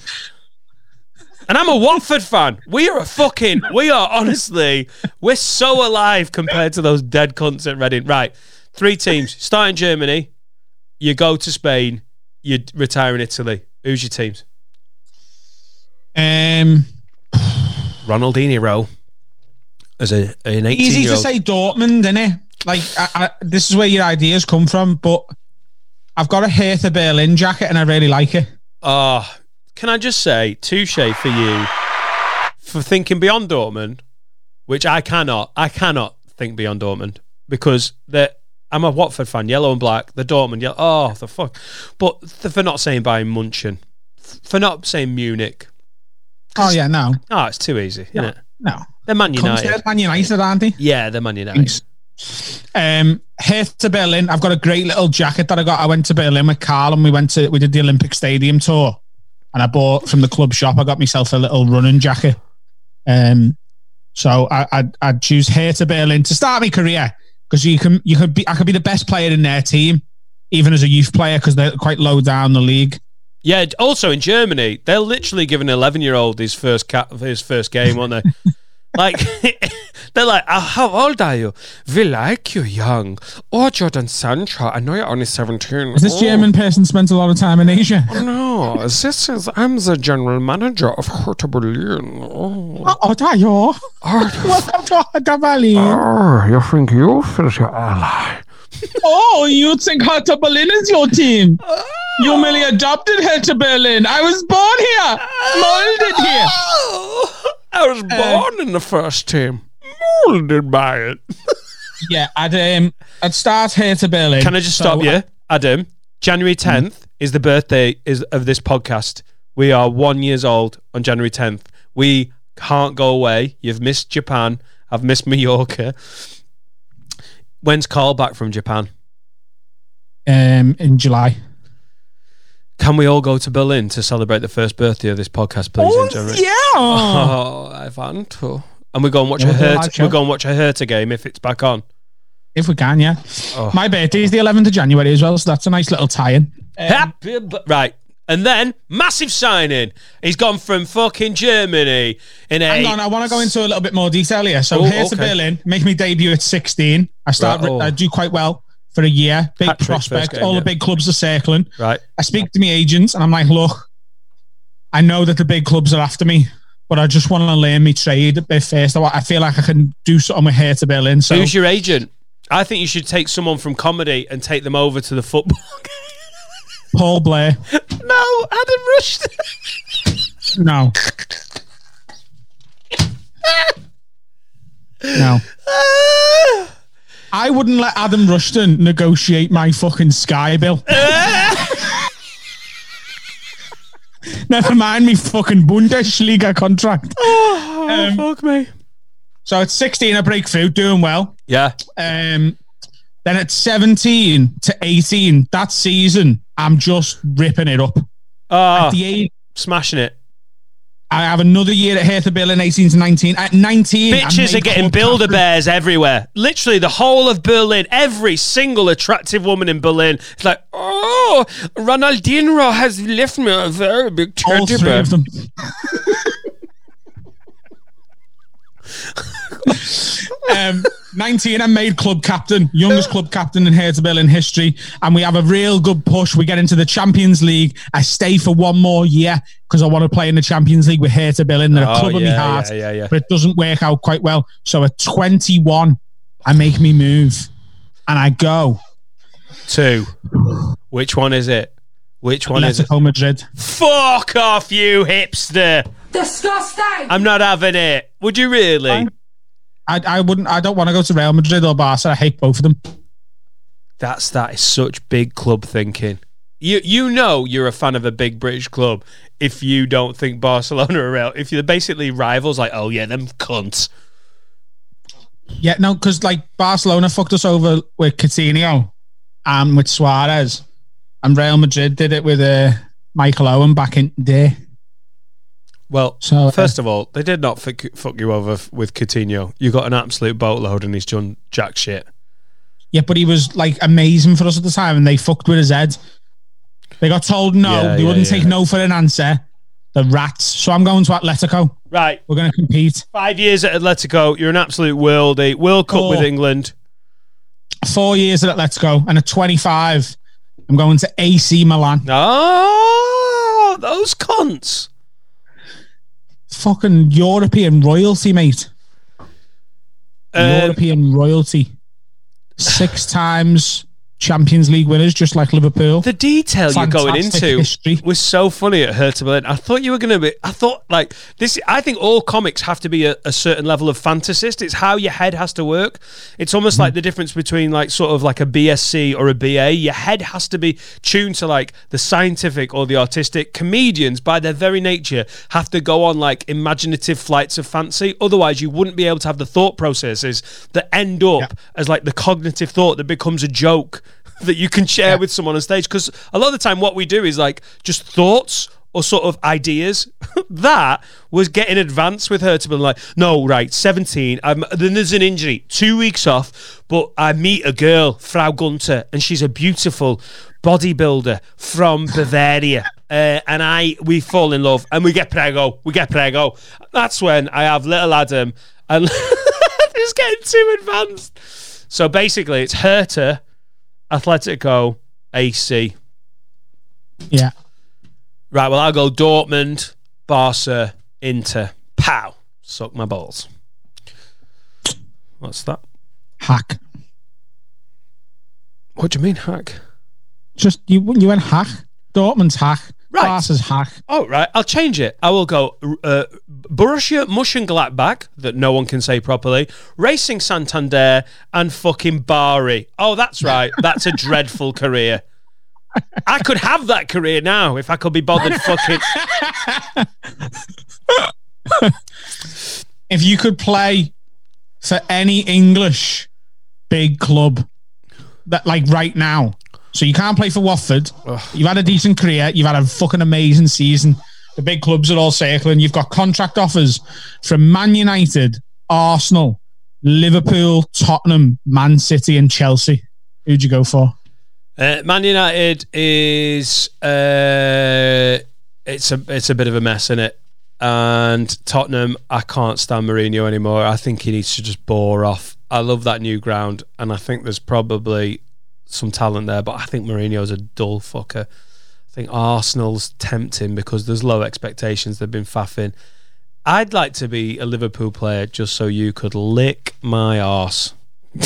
I'm a Watford fan. We are a fucking. We are honestly. We're so alive compared to those dead cunts at Reading. Right. Three teams. Start in Germany. You go to Spain. You retire in Italy. Who's your teams? Um, Ronaldinho as a an 18 easy to say Dortmund, innit? Like, I, I, this is where your ideas come from, but I've got a Hertha Berlin jacket and I really like it. Oh, can I just say, touche for you for thinking beyond Dortmund, which I cannot. I cannot think beyond Dortmund because that I'm a Watford fan, yellow and black. The Dortmund, yellow, oh the fuck! But th- for not saying Bayern Munchen, f- for not saying Munich. Oh, yeah, no. Oh, it's too easy, isn't it? No. They're Man United. they're Man United, aren't they? Yeah, they're Man United. Thanks. Um, to Berlin. I've got a great little jacket that I got. I went to Berlin with Carl and we went to we did the Olympic Stadium tour, and I bought from the club shop. I got myself a little running jacket. Um, so I I'd, I'd choose Hertha Berlin to start my career because you can you could be I could be the best player in their team, even as a youth player because they're quite low down the league. Yeah. Also in Germany, they're literally giving an eleven-year-old his first cap, his first game, aren't they? like they're like, oh, "How old are you? We like you young." Oh, Jordan Sancho, I know you're only seventeen. Has this oh, German person spent a lot of time in Asia? Oh, no, this is I'm the general manager of Hertha Berlin. Oh, Oh, you are. Welcome to Hertha Berlin. oh you think you feel your ally? Oh, you think Hertha Berlin is your team? Oh. You merely adopted Hertha Berlin. I was born here, molded here. Oh. I was born in the first team, molded by it. Yeah, I'd um, I'd start here to Berlin. Can I just So, stop you, Adam? January tenth is the birthday is of this podcast. We are one years old on January tenth. We can't go away. You've missed Japan. I've missed Mallorca. When's Carl back from Japan? Um, in July. Can we all go to Berlin to celebrate the first birthday of this podcast, please? Oh, in January? yeah. Oh, I want to. And we go and watch Yeah, a we'll do a live Hertha. We go and watch a Hertha game if it's back on. If we can, yeah. Oh. My birthday is the 11th of January as well, so that's a nice little tie-in. Um, Happy, b- right. And then massive signing. He's gone from fucking Germany in a. Hang on, I want to go into a little bit more detail here. So Oh, Hertha okay. Berlin, make me debut at 16. I start, Right, oh. I do quite well for a year. Big Hat-trick prospect. game, All yeah. the big clubs are circling. Right. I speak to my agents and I'm like, look, I know that the big clubs are after me, but I just want to learn my trade a bit first. I, feel like I can do something with Hertha Berlin. So Who's your agent? I think you should take someone from comedy and take them over to the football. Paul Blair. no, Adam Rush. No. no. Ah. I wouldn't let Adam Rushton negotiate my fucking Sky bill. Never mind me fucking Bundesliga contract. Um, Fuck me. So at 16, I break through, doing well. Yeah. Um, then at 17 to 18, that season, I'm just ripping it up. Oh, At the age, smashing it. I have another year at Hertha Berlin, 18 to 19. At 19, Bitches are getting Build-A-Bears everywhere. Literally, the whole of Berlin, every single attractive woman in Berlin. It's like, oh, Ronaldinho has left me a very big All three bear. of them. um, 19, I made club captain, youngest club captain in Hertha Berlin history, and we have a real good push. We get into the Champions League. I stay for one more year because I want to play in the Champions League with Hertha Berlin. They're a Oh, club of my heart, yeah, yeah, yeah. but it doesn't work out quite well. So at 21, I make me move, and I go Two. Which one is it? Which one is it? Atletico Madrid. Fuck off, you hipster. Disgusting! I'm not having it. Would you really? Fine. I, I wouldn't. I don't want to go to Real Madrid or Barca. I hate both of them. That's that is such big club thinking. You you know you're a fan of a big British club if you don't think Barcelona are real. If you're basically rivals, like oh yeah, them cunts. Yeah, no, because like Barcelona fucked us over with Coutinho and with Suarez, and Real Madrid did it with uh, Michael Owen back in the day. Well, So, uh, first of all, they did not fuck, fuck you over f- with Coutinho. You got an absolute boatload and he's done jack shit. Yeah, but he was like amazing for us at the time, and they fucked with his head. They got told no, Yeah, they yeah, wouldn't yeah. take no for an answer. The rats. So I'm going to Atletico. Right. We're going to compete. Five years at Atletico. You're an absolute worldie. World Cup Oh. with England. Four years at Atletico, and at 25, I'm going to AC Milan. Oh, those cunts. Fucking European royalty, mate. Um, European royalty. Six times Champions League winners, just like Liverpool. the detail you're going into history. was so funny at Hertha Berlin. I thought you were going to be. I thought like this. I think all comics have to be a, a certain level of fantasist. It's how your head has to work. It's almost Mm-hmm. like the difference between like sort of like a BSc or a BA. Your head has to be tuned to like the scientific or the artistic. Comedians, by their very nature, have to go on like imaginative flights of fancy. Otherwise, you wouldn't be able to have the thought processes that end up Yeah. as like the cognitive thought that becomes a joke that you can share with someone on stage. Because a lot of the time, what we do is like just thoughts or sort of ideas. that was getting advanced with her to be like, no, right, 17. I'm, then there's an injury, two weeks off, but I meet a girl, Frau Gunter, and she's a beautiful bodybuilder from Bavaria. Uh, and I, we fall in love and we get prego. We get prego. That's when I have little Adam and it's getting too advanced. So basically, it's Hertha, Atletico, AC. Yeah. Right, well, I'll go Dortmund, Barca, Inter. Pow. Suck my balls. What's that? Hack. What do you mean, hack? Just you. You went hack. Dortmund's hack. Right. Hack. Oh, right. I'll change it. I will go uh, Borussia Mönchengladbach, that no one can say properly, Racing Santander, and fucking Bari. Oh, that's right. That's a dreadful career. I could have that career now if I could be bothered fucking. If you could play for any English big club, that like right now, so you can't play for Watford. You've had a decent career. You've had a fucking amazing season. The big clubs are all circling. You've got contract offers from Man United, Arsenal, Liverpool, Tottenham, Man City, and Chelsea. Who'd you go for? Uh, Man United is uh, it's a it's a bit of a mess in it, and Tottenham. I can't stand Mourinho anymore. I think he needs to just bore off. I love that new ground, and I think there's probably some talent there, but I think Mourinho's a dull fucker. I think Arsenal's tempting because there's low expectations. They've been faffing. I'd like to be a Liverpool player just so you could lick my arse.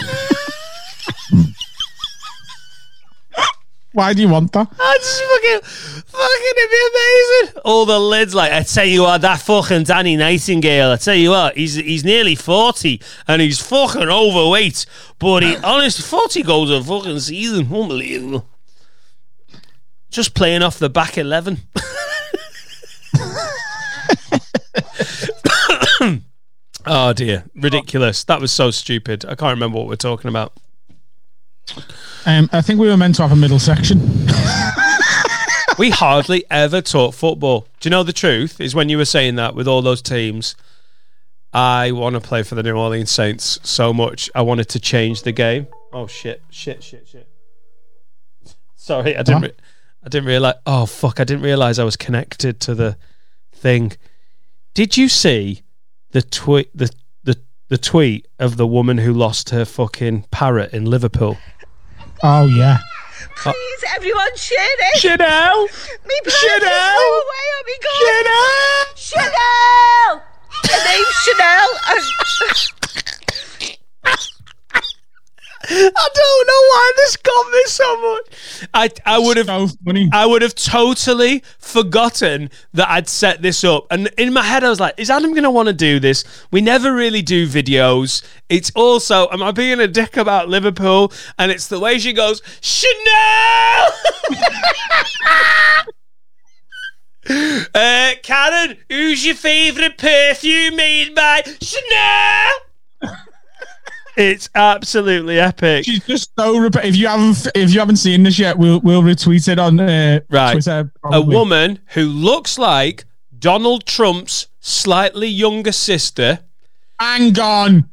Why do you want that? I just fucking, fucking, it'd be amazing. All the lids, like, I tell you what, that fucking Danny Nightingale, I tell you what, he's he's nearly 40 and he's fucking overweight, but he, honest, 40 goals a fucking season. Unbelievable. Just playing off the back 11. oh dear, ridiculous. That was so stupid. I can't remember what we're talking about. Um, I think we were meant to have a middle section. We hardly ever talk football. Do you know the truth? Is when you were saying that with all those teams, I want to play for the New Orleans Saints so much. I wanted to change the game. Oh shit! Shit! Shit! Shit! Sorry, I didn't. Re- I didn't realize. Oh fuck! I didn't realize I was connected to the thing. Did you see the tweet? The the the tweet of the woman who lost her fucking parrot in Liverpool. Oh yeah. Please, everyone, share this. Chanel. Me parents Chanel. flew away on me God. Chanel. Her name's Chanel. I don't know why this got me so much. I I would have So. I would have totally forgotten that I'd set this up. And in my head I was like, is Adam gonna want to do this? We never really do videos. It's also am I being a dick about Liverpool? And it's the way she goes, Chanel Uh, Karen, who's your favourite perfume made by Chanel? It's absolutely epic. She's just so. Rep- if you haven't, if you haven't seen this yet, we'll we'll retweet it on uh, Right. Twitter. a woman who looks like Donald Trump's slightly younger sister. Hang on,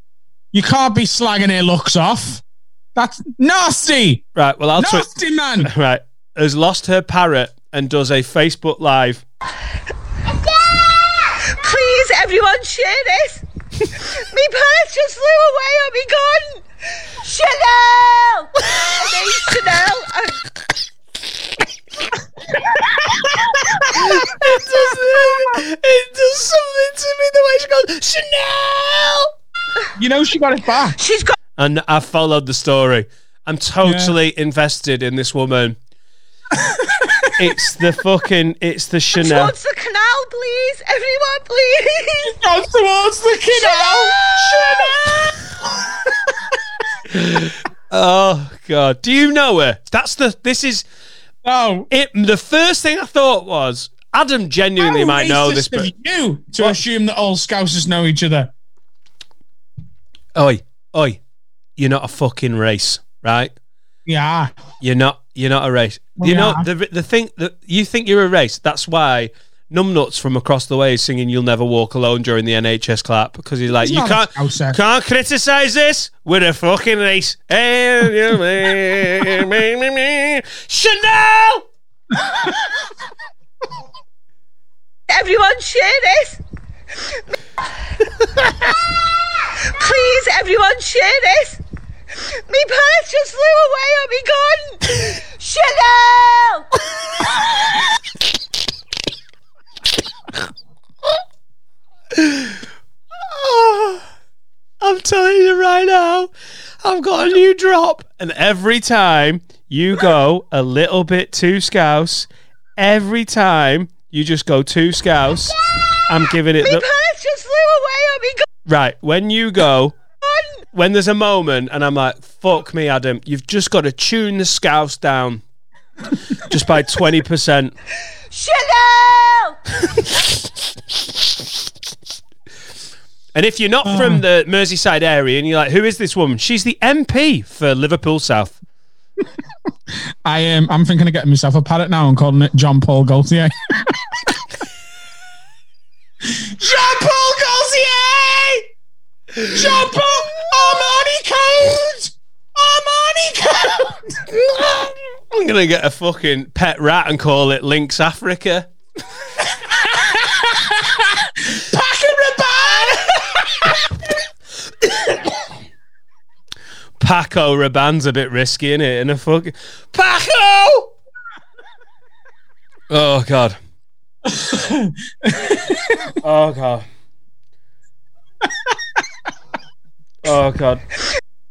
you can't be slagging her looks off. That's nasty. Right. Well, I'll tweet. Nasty man. Right. Has lost her parrot and does a Facebook Live. Please, everyone, share this. Me parents just flew away on me gun. Chanel! I need Chanel. Uh, it does something to me the way she goes, Chanel! You know she got it back. She's got. And I followed the story. I'm totally invested in this woman. it's the fucking, it's the Chanel. Towards the canal, please. Everyone, please. Goes towards the canal. Chanel. oh god, do you know her? That's the. This is Oh, it. The first thing I thought was Adam genuinely How might know racist this, but you to What? assume that all Scousers know each other. oi, oi, you're not a fucking race, right? Yeah. You're not. You're not a race. Well, you know the the thing that you think you're a race. That's why Numbnuts from across the way is singing "You'll Never Walk Alone" during the NHS clap because he's like, He's you not a can't Scouser. can't criticize this. We're a fucking race. And you me, me, me, me. Chanel. Everyone, share this. Please, everyone, share this. Me parents just flew away on me gun. Chanel! I'm telling you right now, I've got a new drop. And every time you go a little bit too scouse, every time you just go too scouse, I'm giving it the just flew away on me right. When you go. When there's a moment, and I'm like, "Fuck me, Adam," you've just got to tune the scouse down just by twenty percent. Chanel! And if you're not from the Merseyside area and you're like, "Who is this woman?" She's the MP for Liverpool South. I am. I'm thinking of getting myself a parrot now and calling it John Paul Gaultier. Jean Paul Gaultier. Jean Paul Armani code. Armani code. I'm gonna get a fucking pet rat and call it Lynx Africa. Pack and Paco Rabanne's a bit risky, isn't it? And a fucking Paco. Oh god. oh god. Oh god.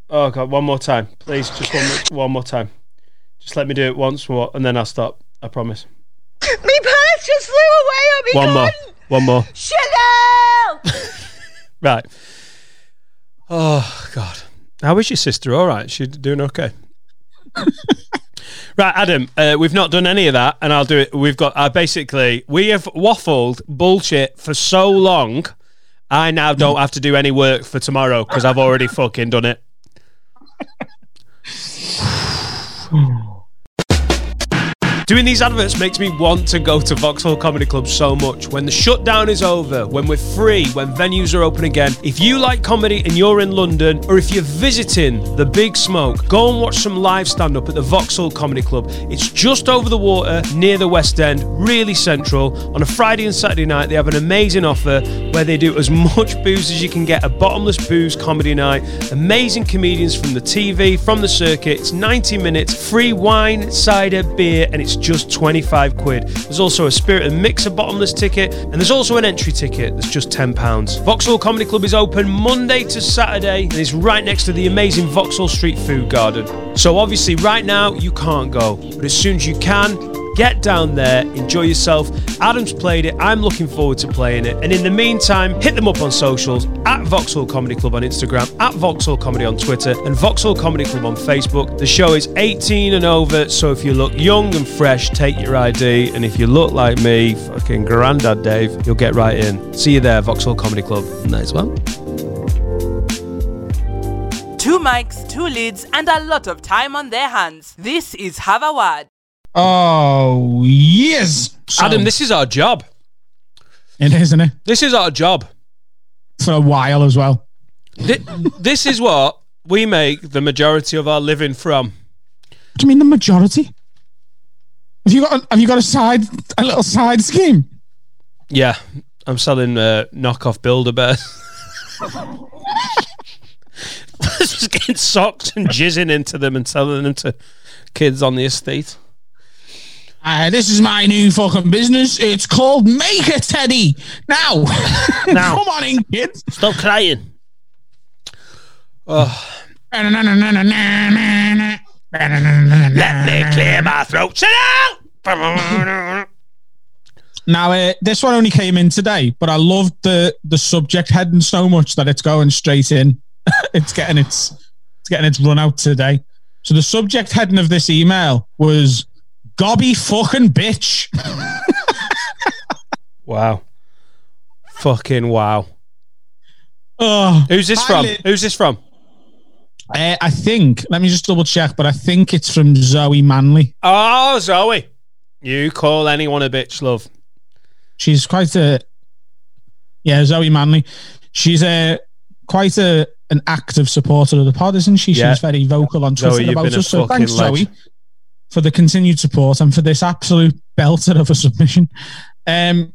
Oh god. One more time, please. Just one, more, one more time. Just let me do it once more, and then I'll stop. I promise. Me parents just flew away on me One gun. more. One more. Chanel! Right. Oh God. How is your sister? All right. She doing okay? right, Adam. Uh, we've not done any of that, and I'll do it. We've got. Uh, basically, we have waffled bullshit for so long. I now don't have to do any work for tomorrow because I've already fucking done it. Doing these adverts makes me want to go to Vauxhall Comedy Club so much. When the shutdown is over, when we're free, when venues are open again, if you like comedy and you're in London, or if you're visiting the Big Smoke, go and watch some live stand up at the Vauxhall Comedy Club. It's just over the water near the West End, really central. On a Friday and Saturday night, they have an amazing offer where they do as much booze as you can get a bottomless booze comedy night. Amazing comedians from the TV, from the circuit. It's 90 minutes, free wine, cider, beer, and it's just 25 quid. There's also a Spirit and Mixer bottomless ticket, and there's also an entry ticket that's just £10. Vauxhall Comedy Club is open Monday to Saturday, and it's right next to the amazing Vauxhall Street Food Garden. So obviously, right now, you can't go, but as soon as you can, Get down there, enjoy yourself. Adam's played it. I'm looking forward to playing it. And in the meantime, hit them up on socials at Vauxhall Comedy Club on Instagram, at Vauxhall Comedy on Twitter, and Vauxhall Comedy Club on Facebook. The show is 18 and over, so if you look young and fresh, take your ID. And if you look like me, fucking Grandad Dave, you'll get right in. See you there, Vauxhall Comedy Club. Nice one. Two mics, two leads, and a lot of time on their hands. This is Word. Oh yes, So- Adam, this is our job. it is, isn't it? This is our job. For a while as well. Thi- this is what we make the majority of our living from. What do you mean the majority? Have you got a, have you got a side a little side scheme? Yeah, I'm selling uh, knockoff Build-A-Bears. Just getting socks and jizzing into them and selling them to kids on the estate. Uh, this is my new fucking business. It's called Make a Teddy. Now, Now. come on in, kids. Stop crying. Let me clear my throat. Sit down. Now, uh, this one only came in today, but I loved the the subject heading so much that it's going straight in. it's getting its it's getting its run out today. So the subject heading of this email was "Gobby fucking bitch." Wow. Fucking wow. Oh, Who's this from? Pilot. Who's this from? Uh, I think. Let me just double check, but I think it's from Zoe Manley. Oh, Zoe. You call anyone a bitch, love. She's quite a yeah, Zoe Manley. She's a quite a an active supporter of the pod, isn't she? Yeah. She's very vocal on Twitter Zoe, about us. So thanks, Zoe. For the continued support and for this absolute belter of a submission. Um,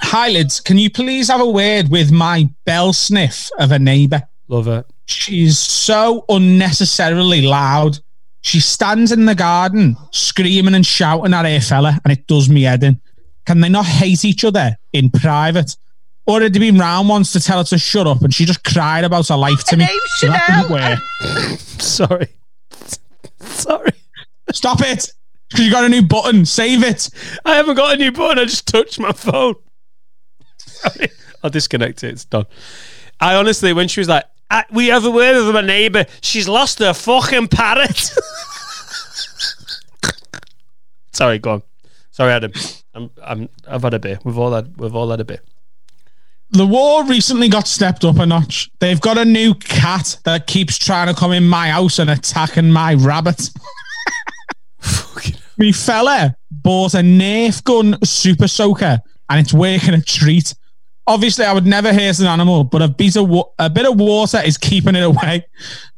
hi, Lids. Can you please have a word with my bell sniff of a neighbour? Love it. She's so unnecessarily loud. She stands in the garden screaming and shouting at her fella, and it does me head in. Can they not hate each other in private? Or had they been round once to tell her to shut up, and she just cried about her life to me. name's So that Chanel. didn't work. Sorry. Sorry. Stop it! Because you got a new button. Save it. I haven't got a new button. I just touched my phone. I'll disconnect it. It's done. I honestly, when she was like, "I- we have a word with my neighbour, she's lost her fucking parrot. Sorry, go on. Sorry, Adam. I'm, I'm, I've had a bit. We've all had, we've all had a beer. The war recently got stepped up a notch. They've got a new cat that keeps trying to come in my house and attacking my rabbit. Me fella bought a Nerf gun super soaker and it's working a treat. Obviously, I would never hurt an animal, but a bit of wa- a bit of water is keeping it away.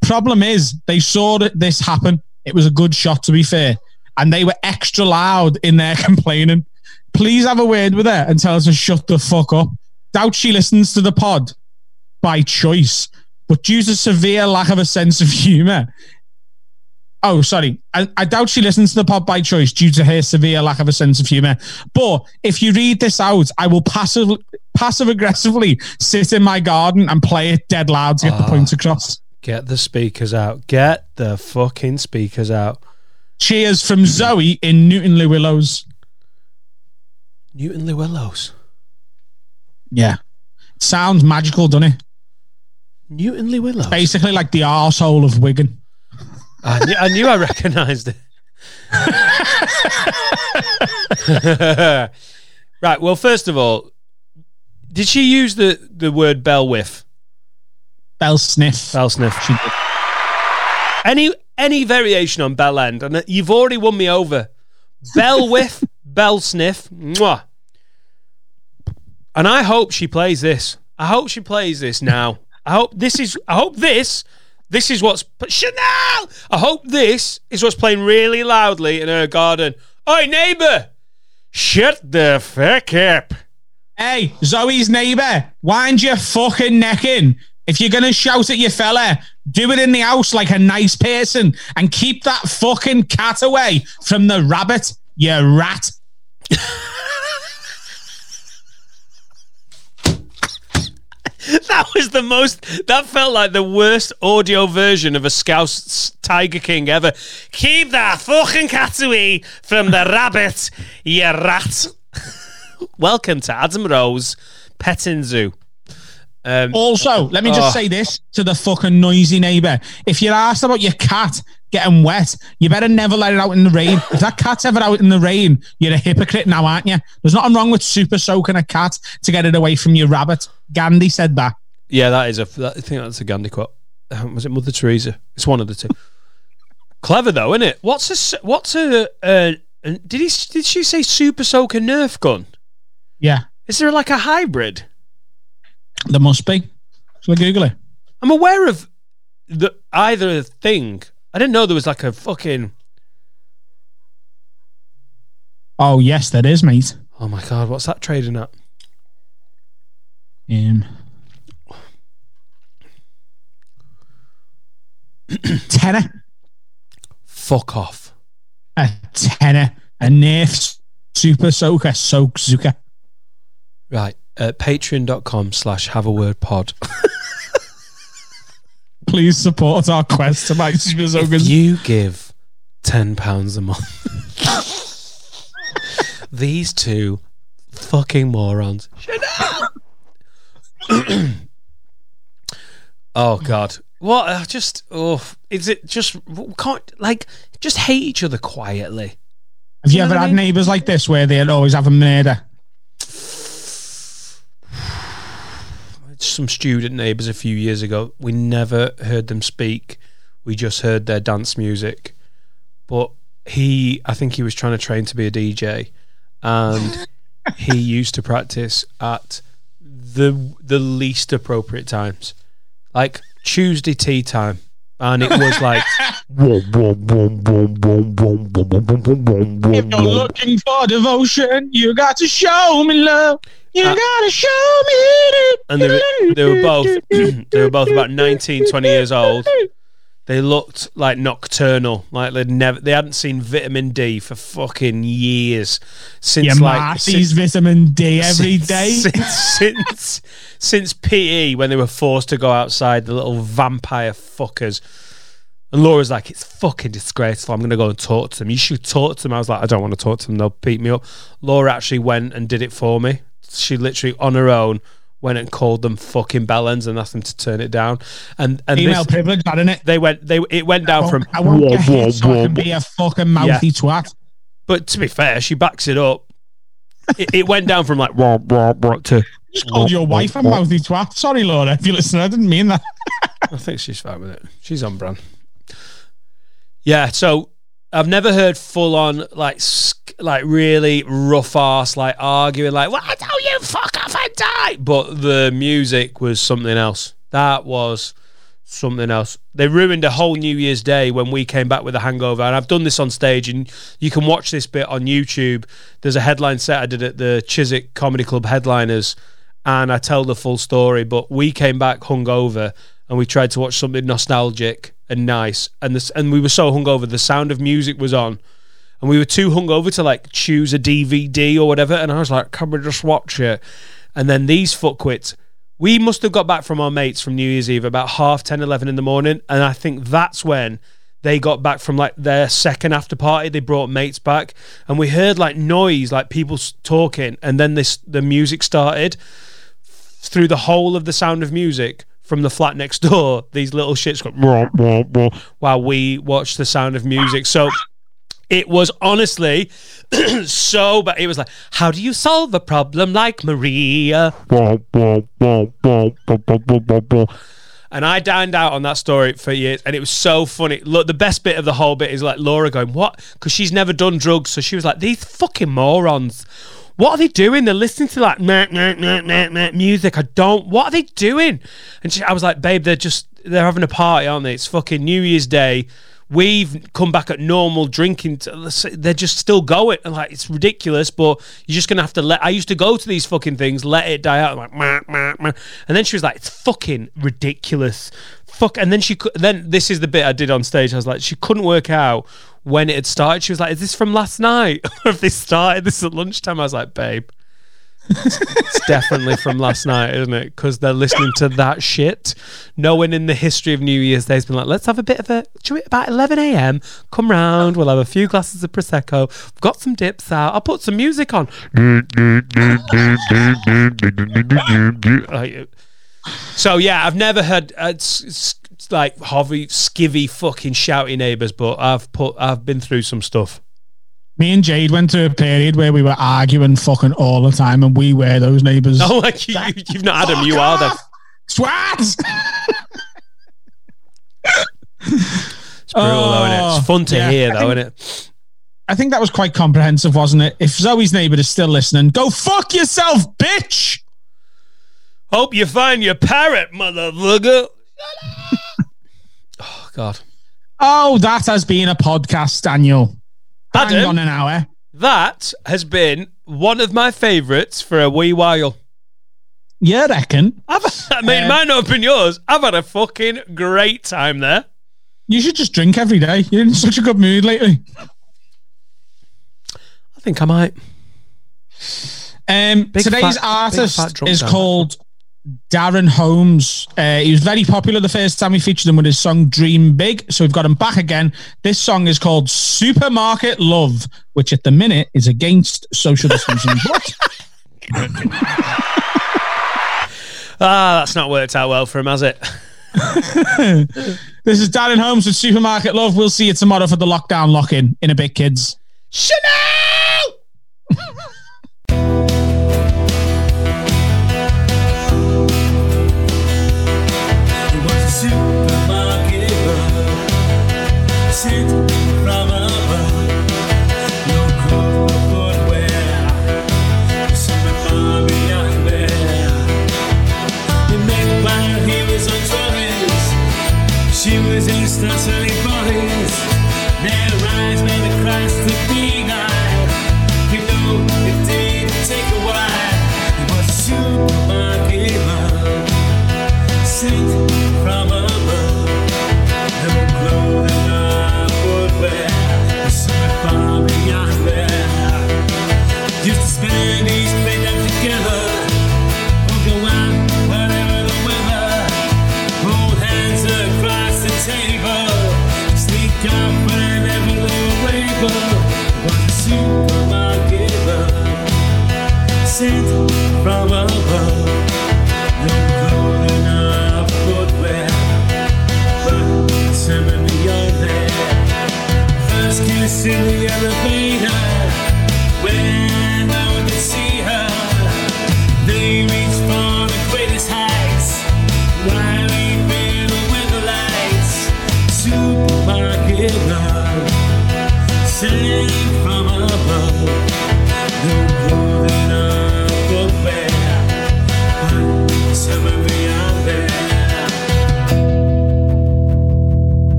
Problem is, they saw that this happen. It was a good shot, to be fair, and they were extra loud in their complaining. Please have a word with her and tell her to shut the fuck up. Doubt she listens to the pod by choice, but due to severe lack of a sense of humor, Oh, sorry. I, I doubt she listens to the pod by choice due to her severe lack of a sense of humor. But if you read this out, I will passive passive aggressively sit in my garden and play it dead loud to get the ah. point across. Get the speakers out. Get the fucking speakers out. Cheers from Zoe in Newton Le Willows. Newton Llewellows. Yeah. Sounds magical, doesn't it? Newton Llewellows. Basically like the arsehole of Wigan. I knew I, knew I recognised it. right. Well, first of all, did she use the, the word bell whiff? Bell sniff. Bell sniff. She did. Any any variation on bell end, and you've already won me over. Bell whiff, bell sniff. Mwah. And I hope she plays this. I hope she plays this now. I hope this is. I hope this. This is what's Chanel. I hope this is what's playing really loudly in her garden. Oi, neighbour! Shut the fuck up. Hey, Zoe's neighbour, wind your fucking neck in. If you're going to shout at your fella, do it in the house like a nice person and keep that fucking cat away from the rabbit, you rat. That was the most. That felt like the worst audio version of a Scouse Tiger King ever. Keep that fucking cat away from the rabbit, you rat. Welcome to Adam Rowe's Petting Zoo. Um, Also, let me just Oh. say this to the fucking noisy neighbour. If you're asked about your cat getting wet, you better never let it out in the rain. if that cat's ever out in the rain, you're a hypocrite now, aren't you? There's nothing wrong with super soaking a cat to get it away from your rabbit. Gandhi said that. yeah, that is a. That, I think that's a Gandhi quote. Um, was it Mother Teresa? It's one of the two. Clever though, isn't it? What's a what's a? Uh, did he? Did she say Super Soaker Nerf gun? Yeah, Is there like a hybrid? There must be. Shall I Google it? I'm aware of the either thing. I didn't know there was like a fucking. Oh yes, that is, mate. Oh my god, what's that trading at? Um, tenner, Fuck off. a tenner, a Nerf Super Soaker Soakzooka. Right. Uh, Patreon.com slash have a word pod. Please support our quest to buy Super you give ten pounds a month, these two fucking morons. Shut up. oh god, what? Uh, just oh, is it just can't like just hate each other quietly? Have you know ever what I had mean? neighbours like this where they'd always have a murder? Some student neighbours a few years ago. We never heard them speak. We just heard their dance music. But he, I think he was trying to train to be a DJ, and he used to practice at the the least appropriate times, like Tuesday tea time, and it was like If you're looking for devotion, you got to show me love. You Uh, gotta show me. and they were, they were both they were both about 19 20 years old they looked like nocturnal like they'd never they hadn't seen vitamin d for fucking years since Your like Marcy's since, vitamin D every since- day. since, since since pe when they were forced to go outside the little vampire fuckers and Laura's like, it's fucking disgraceful. I'm going to go and talk to them. You should talk to them. I was like, I don't want to talk to them. They'll beat me up. Laura actually went and did it for me. She literally, on her own, went and called them fucking bellends and asked them to turn it down. And and Female this, privilege, that innit? they went, they it went down from. I won't get hit so I can be a fucking mouthy twat. But to be fair, she backs it up. It, it went down from like wah, wah, wah, to. Just called your wife a mouthy twat. Sorry, Laura, if you listen, I didn't mean that. I think she's fine with it. She's on brand. Yeah, so I've never heard full on like like really rough ass like arguing like why don't you fuck off and die? But the music was something else. That was something else. They ruined a whole New Year's Day when we came back with a hangover, and I've done this on stage, and you can watch this bit on YouTube. There's a headline set I did at the Chiswick Comedy Club headliners, and I tell the full story. But we came back hungover, and we tried to watch something nostalgic and nice, and this, and we were so hungover, the Sound of Music was on. And we were too hungover to like choose a DVD or whatever. And I was like, can we just watch it? And then these fuckwits, we must have got back from our mates from New Year's Eve about half 10, 11 in the morning. And I think that's when they got back from like their second after party. They brought mates back and we heard like noise, like people talking. And then this, the music started through the whole of the sound of music from the flat next door. These little shits go "Wah, wah, wah," while we watched the sound of music. So it was honestly so but it was like how do you solve a problem like maria and i dined out on that story for years and it was so funny look the best bit of the whole bit is like laura going what because she's never done drugs so she was like these fucking morons what are they doing? They're listening to like meh, meh, meh, meh, meh, music. I don't. What are they doing? And she, I was like, babe, they're just they're having a party, aren't they? It's fucking New Year's Day. We've come back at normal drinking. To, they're just still going. And like it's ridiculous, but you're just gonna have to let. I used to go to these fucking things, let it die out. I'm like, meh, meh, meh. and then she was like, it's fucking ridiculous. Fuck. And then she. Then this is the bit I did on stage. I was like, she couldn't work out when it had started. She was like, "Is this from last night? or have they started this at lunchtime?" I was like, "Babe, it's definitely from last night, isn't it? Because they're listening to that shit. No one in the history of New Year's Day has been like, let's have a bit of a, we, about 11 a.m., come round, we'll have a few glasses of Prosecco, we've got some dips out, I'll put some music on. So, yeah, I've never heard, uh, like hovy, skivvy, fucking shouty neighbours, but I've put, I've been through some stuff. Me and Jade went to a period where we were arguing fucking all the time, and we were those neighbours. Oh, like you, you, you've not had them, you are them. Swats! It's brutal, though, isn't it? It's fun to Oh, yeah. hear, though, think- isn't it? I think that was quite comprehensive, wasn't it? If Zoe's neighbour is still listening, go fuck yourself, bitch! Hope you find your parrot, motherfucker. God. Oh, that has been a podcast, Daniel. Hang Adam? on an hour. That has been one of my favourites for a wee while. You reckon? I've, I mean, Um, might not have been yours. I've had a fucking great time there. You should just drink every day. You're in such a good mood lately. I think I might. Um, today's fat- artist is called Darren Holmes. Uh, he was very popular the first time we featured him with his song Dream Big. So we've got him back again. This song is called Supermarket Love, which at the minute is against social distancing. Ah, that's not worked out well for him, has it? this is Darren Holmes with Supermarket Love. We'll see you tomorrow for the lockdown lock in. In a bit, kids. Chanel!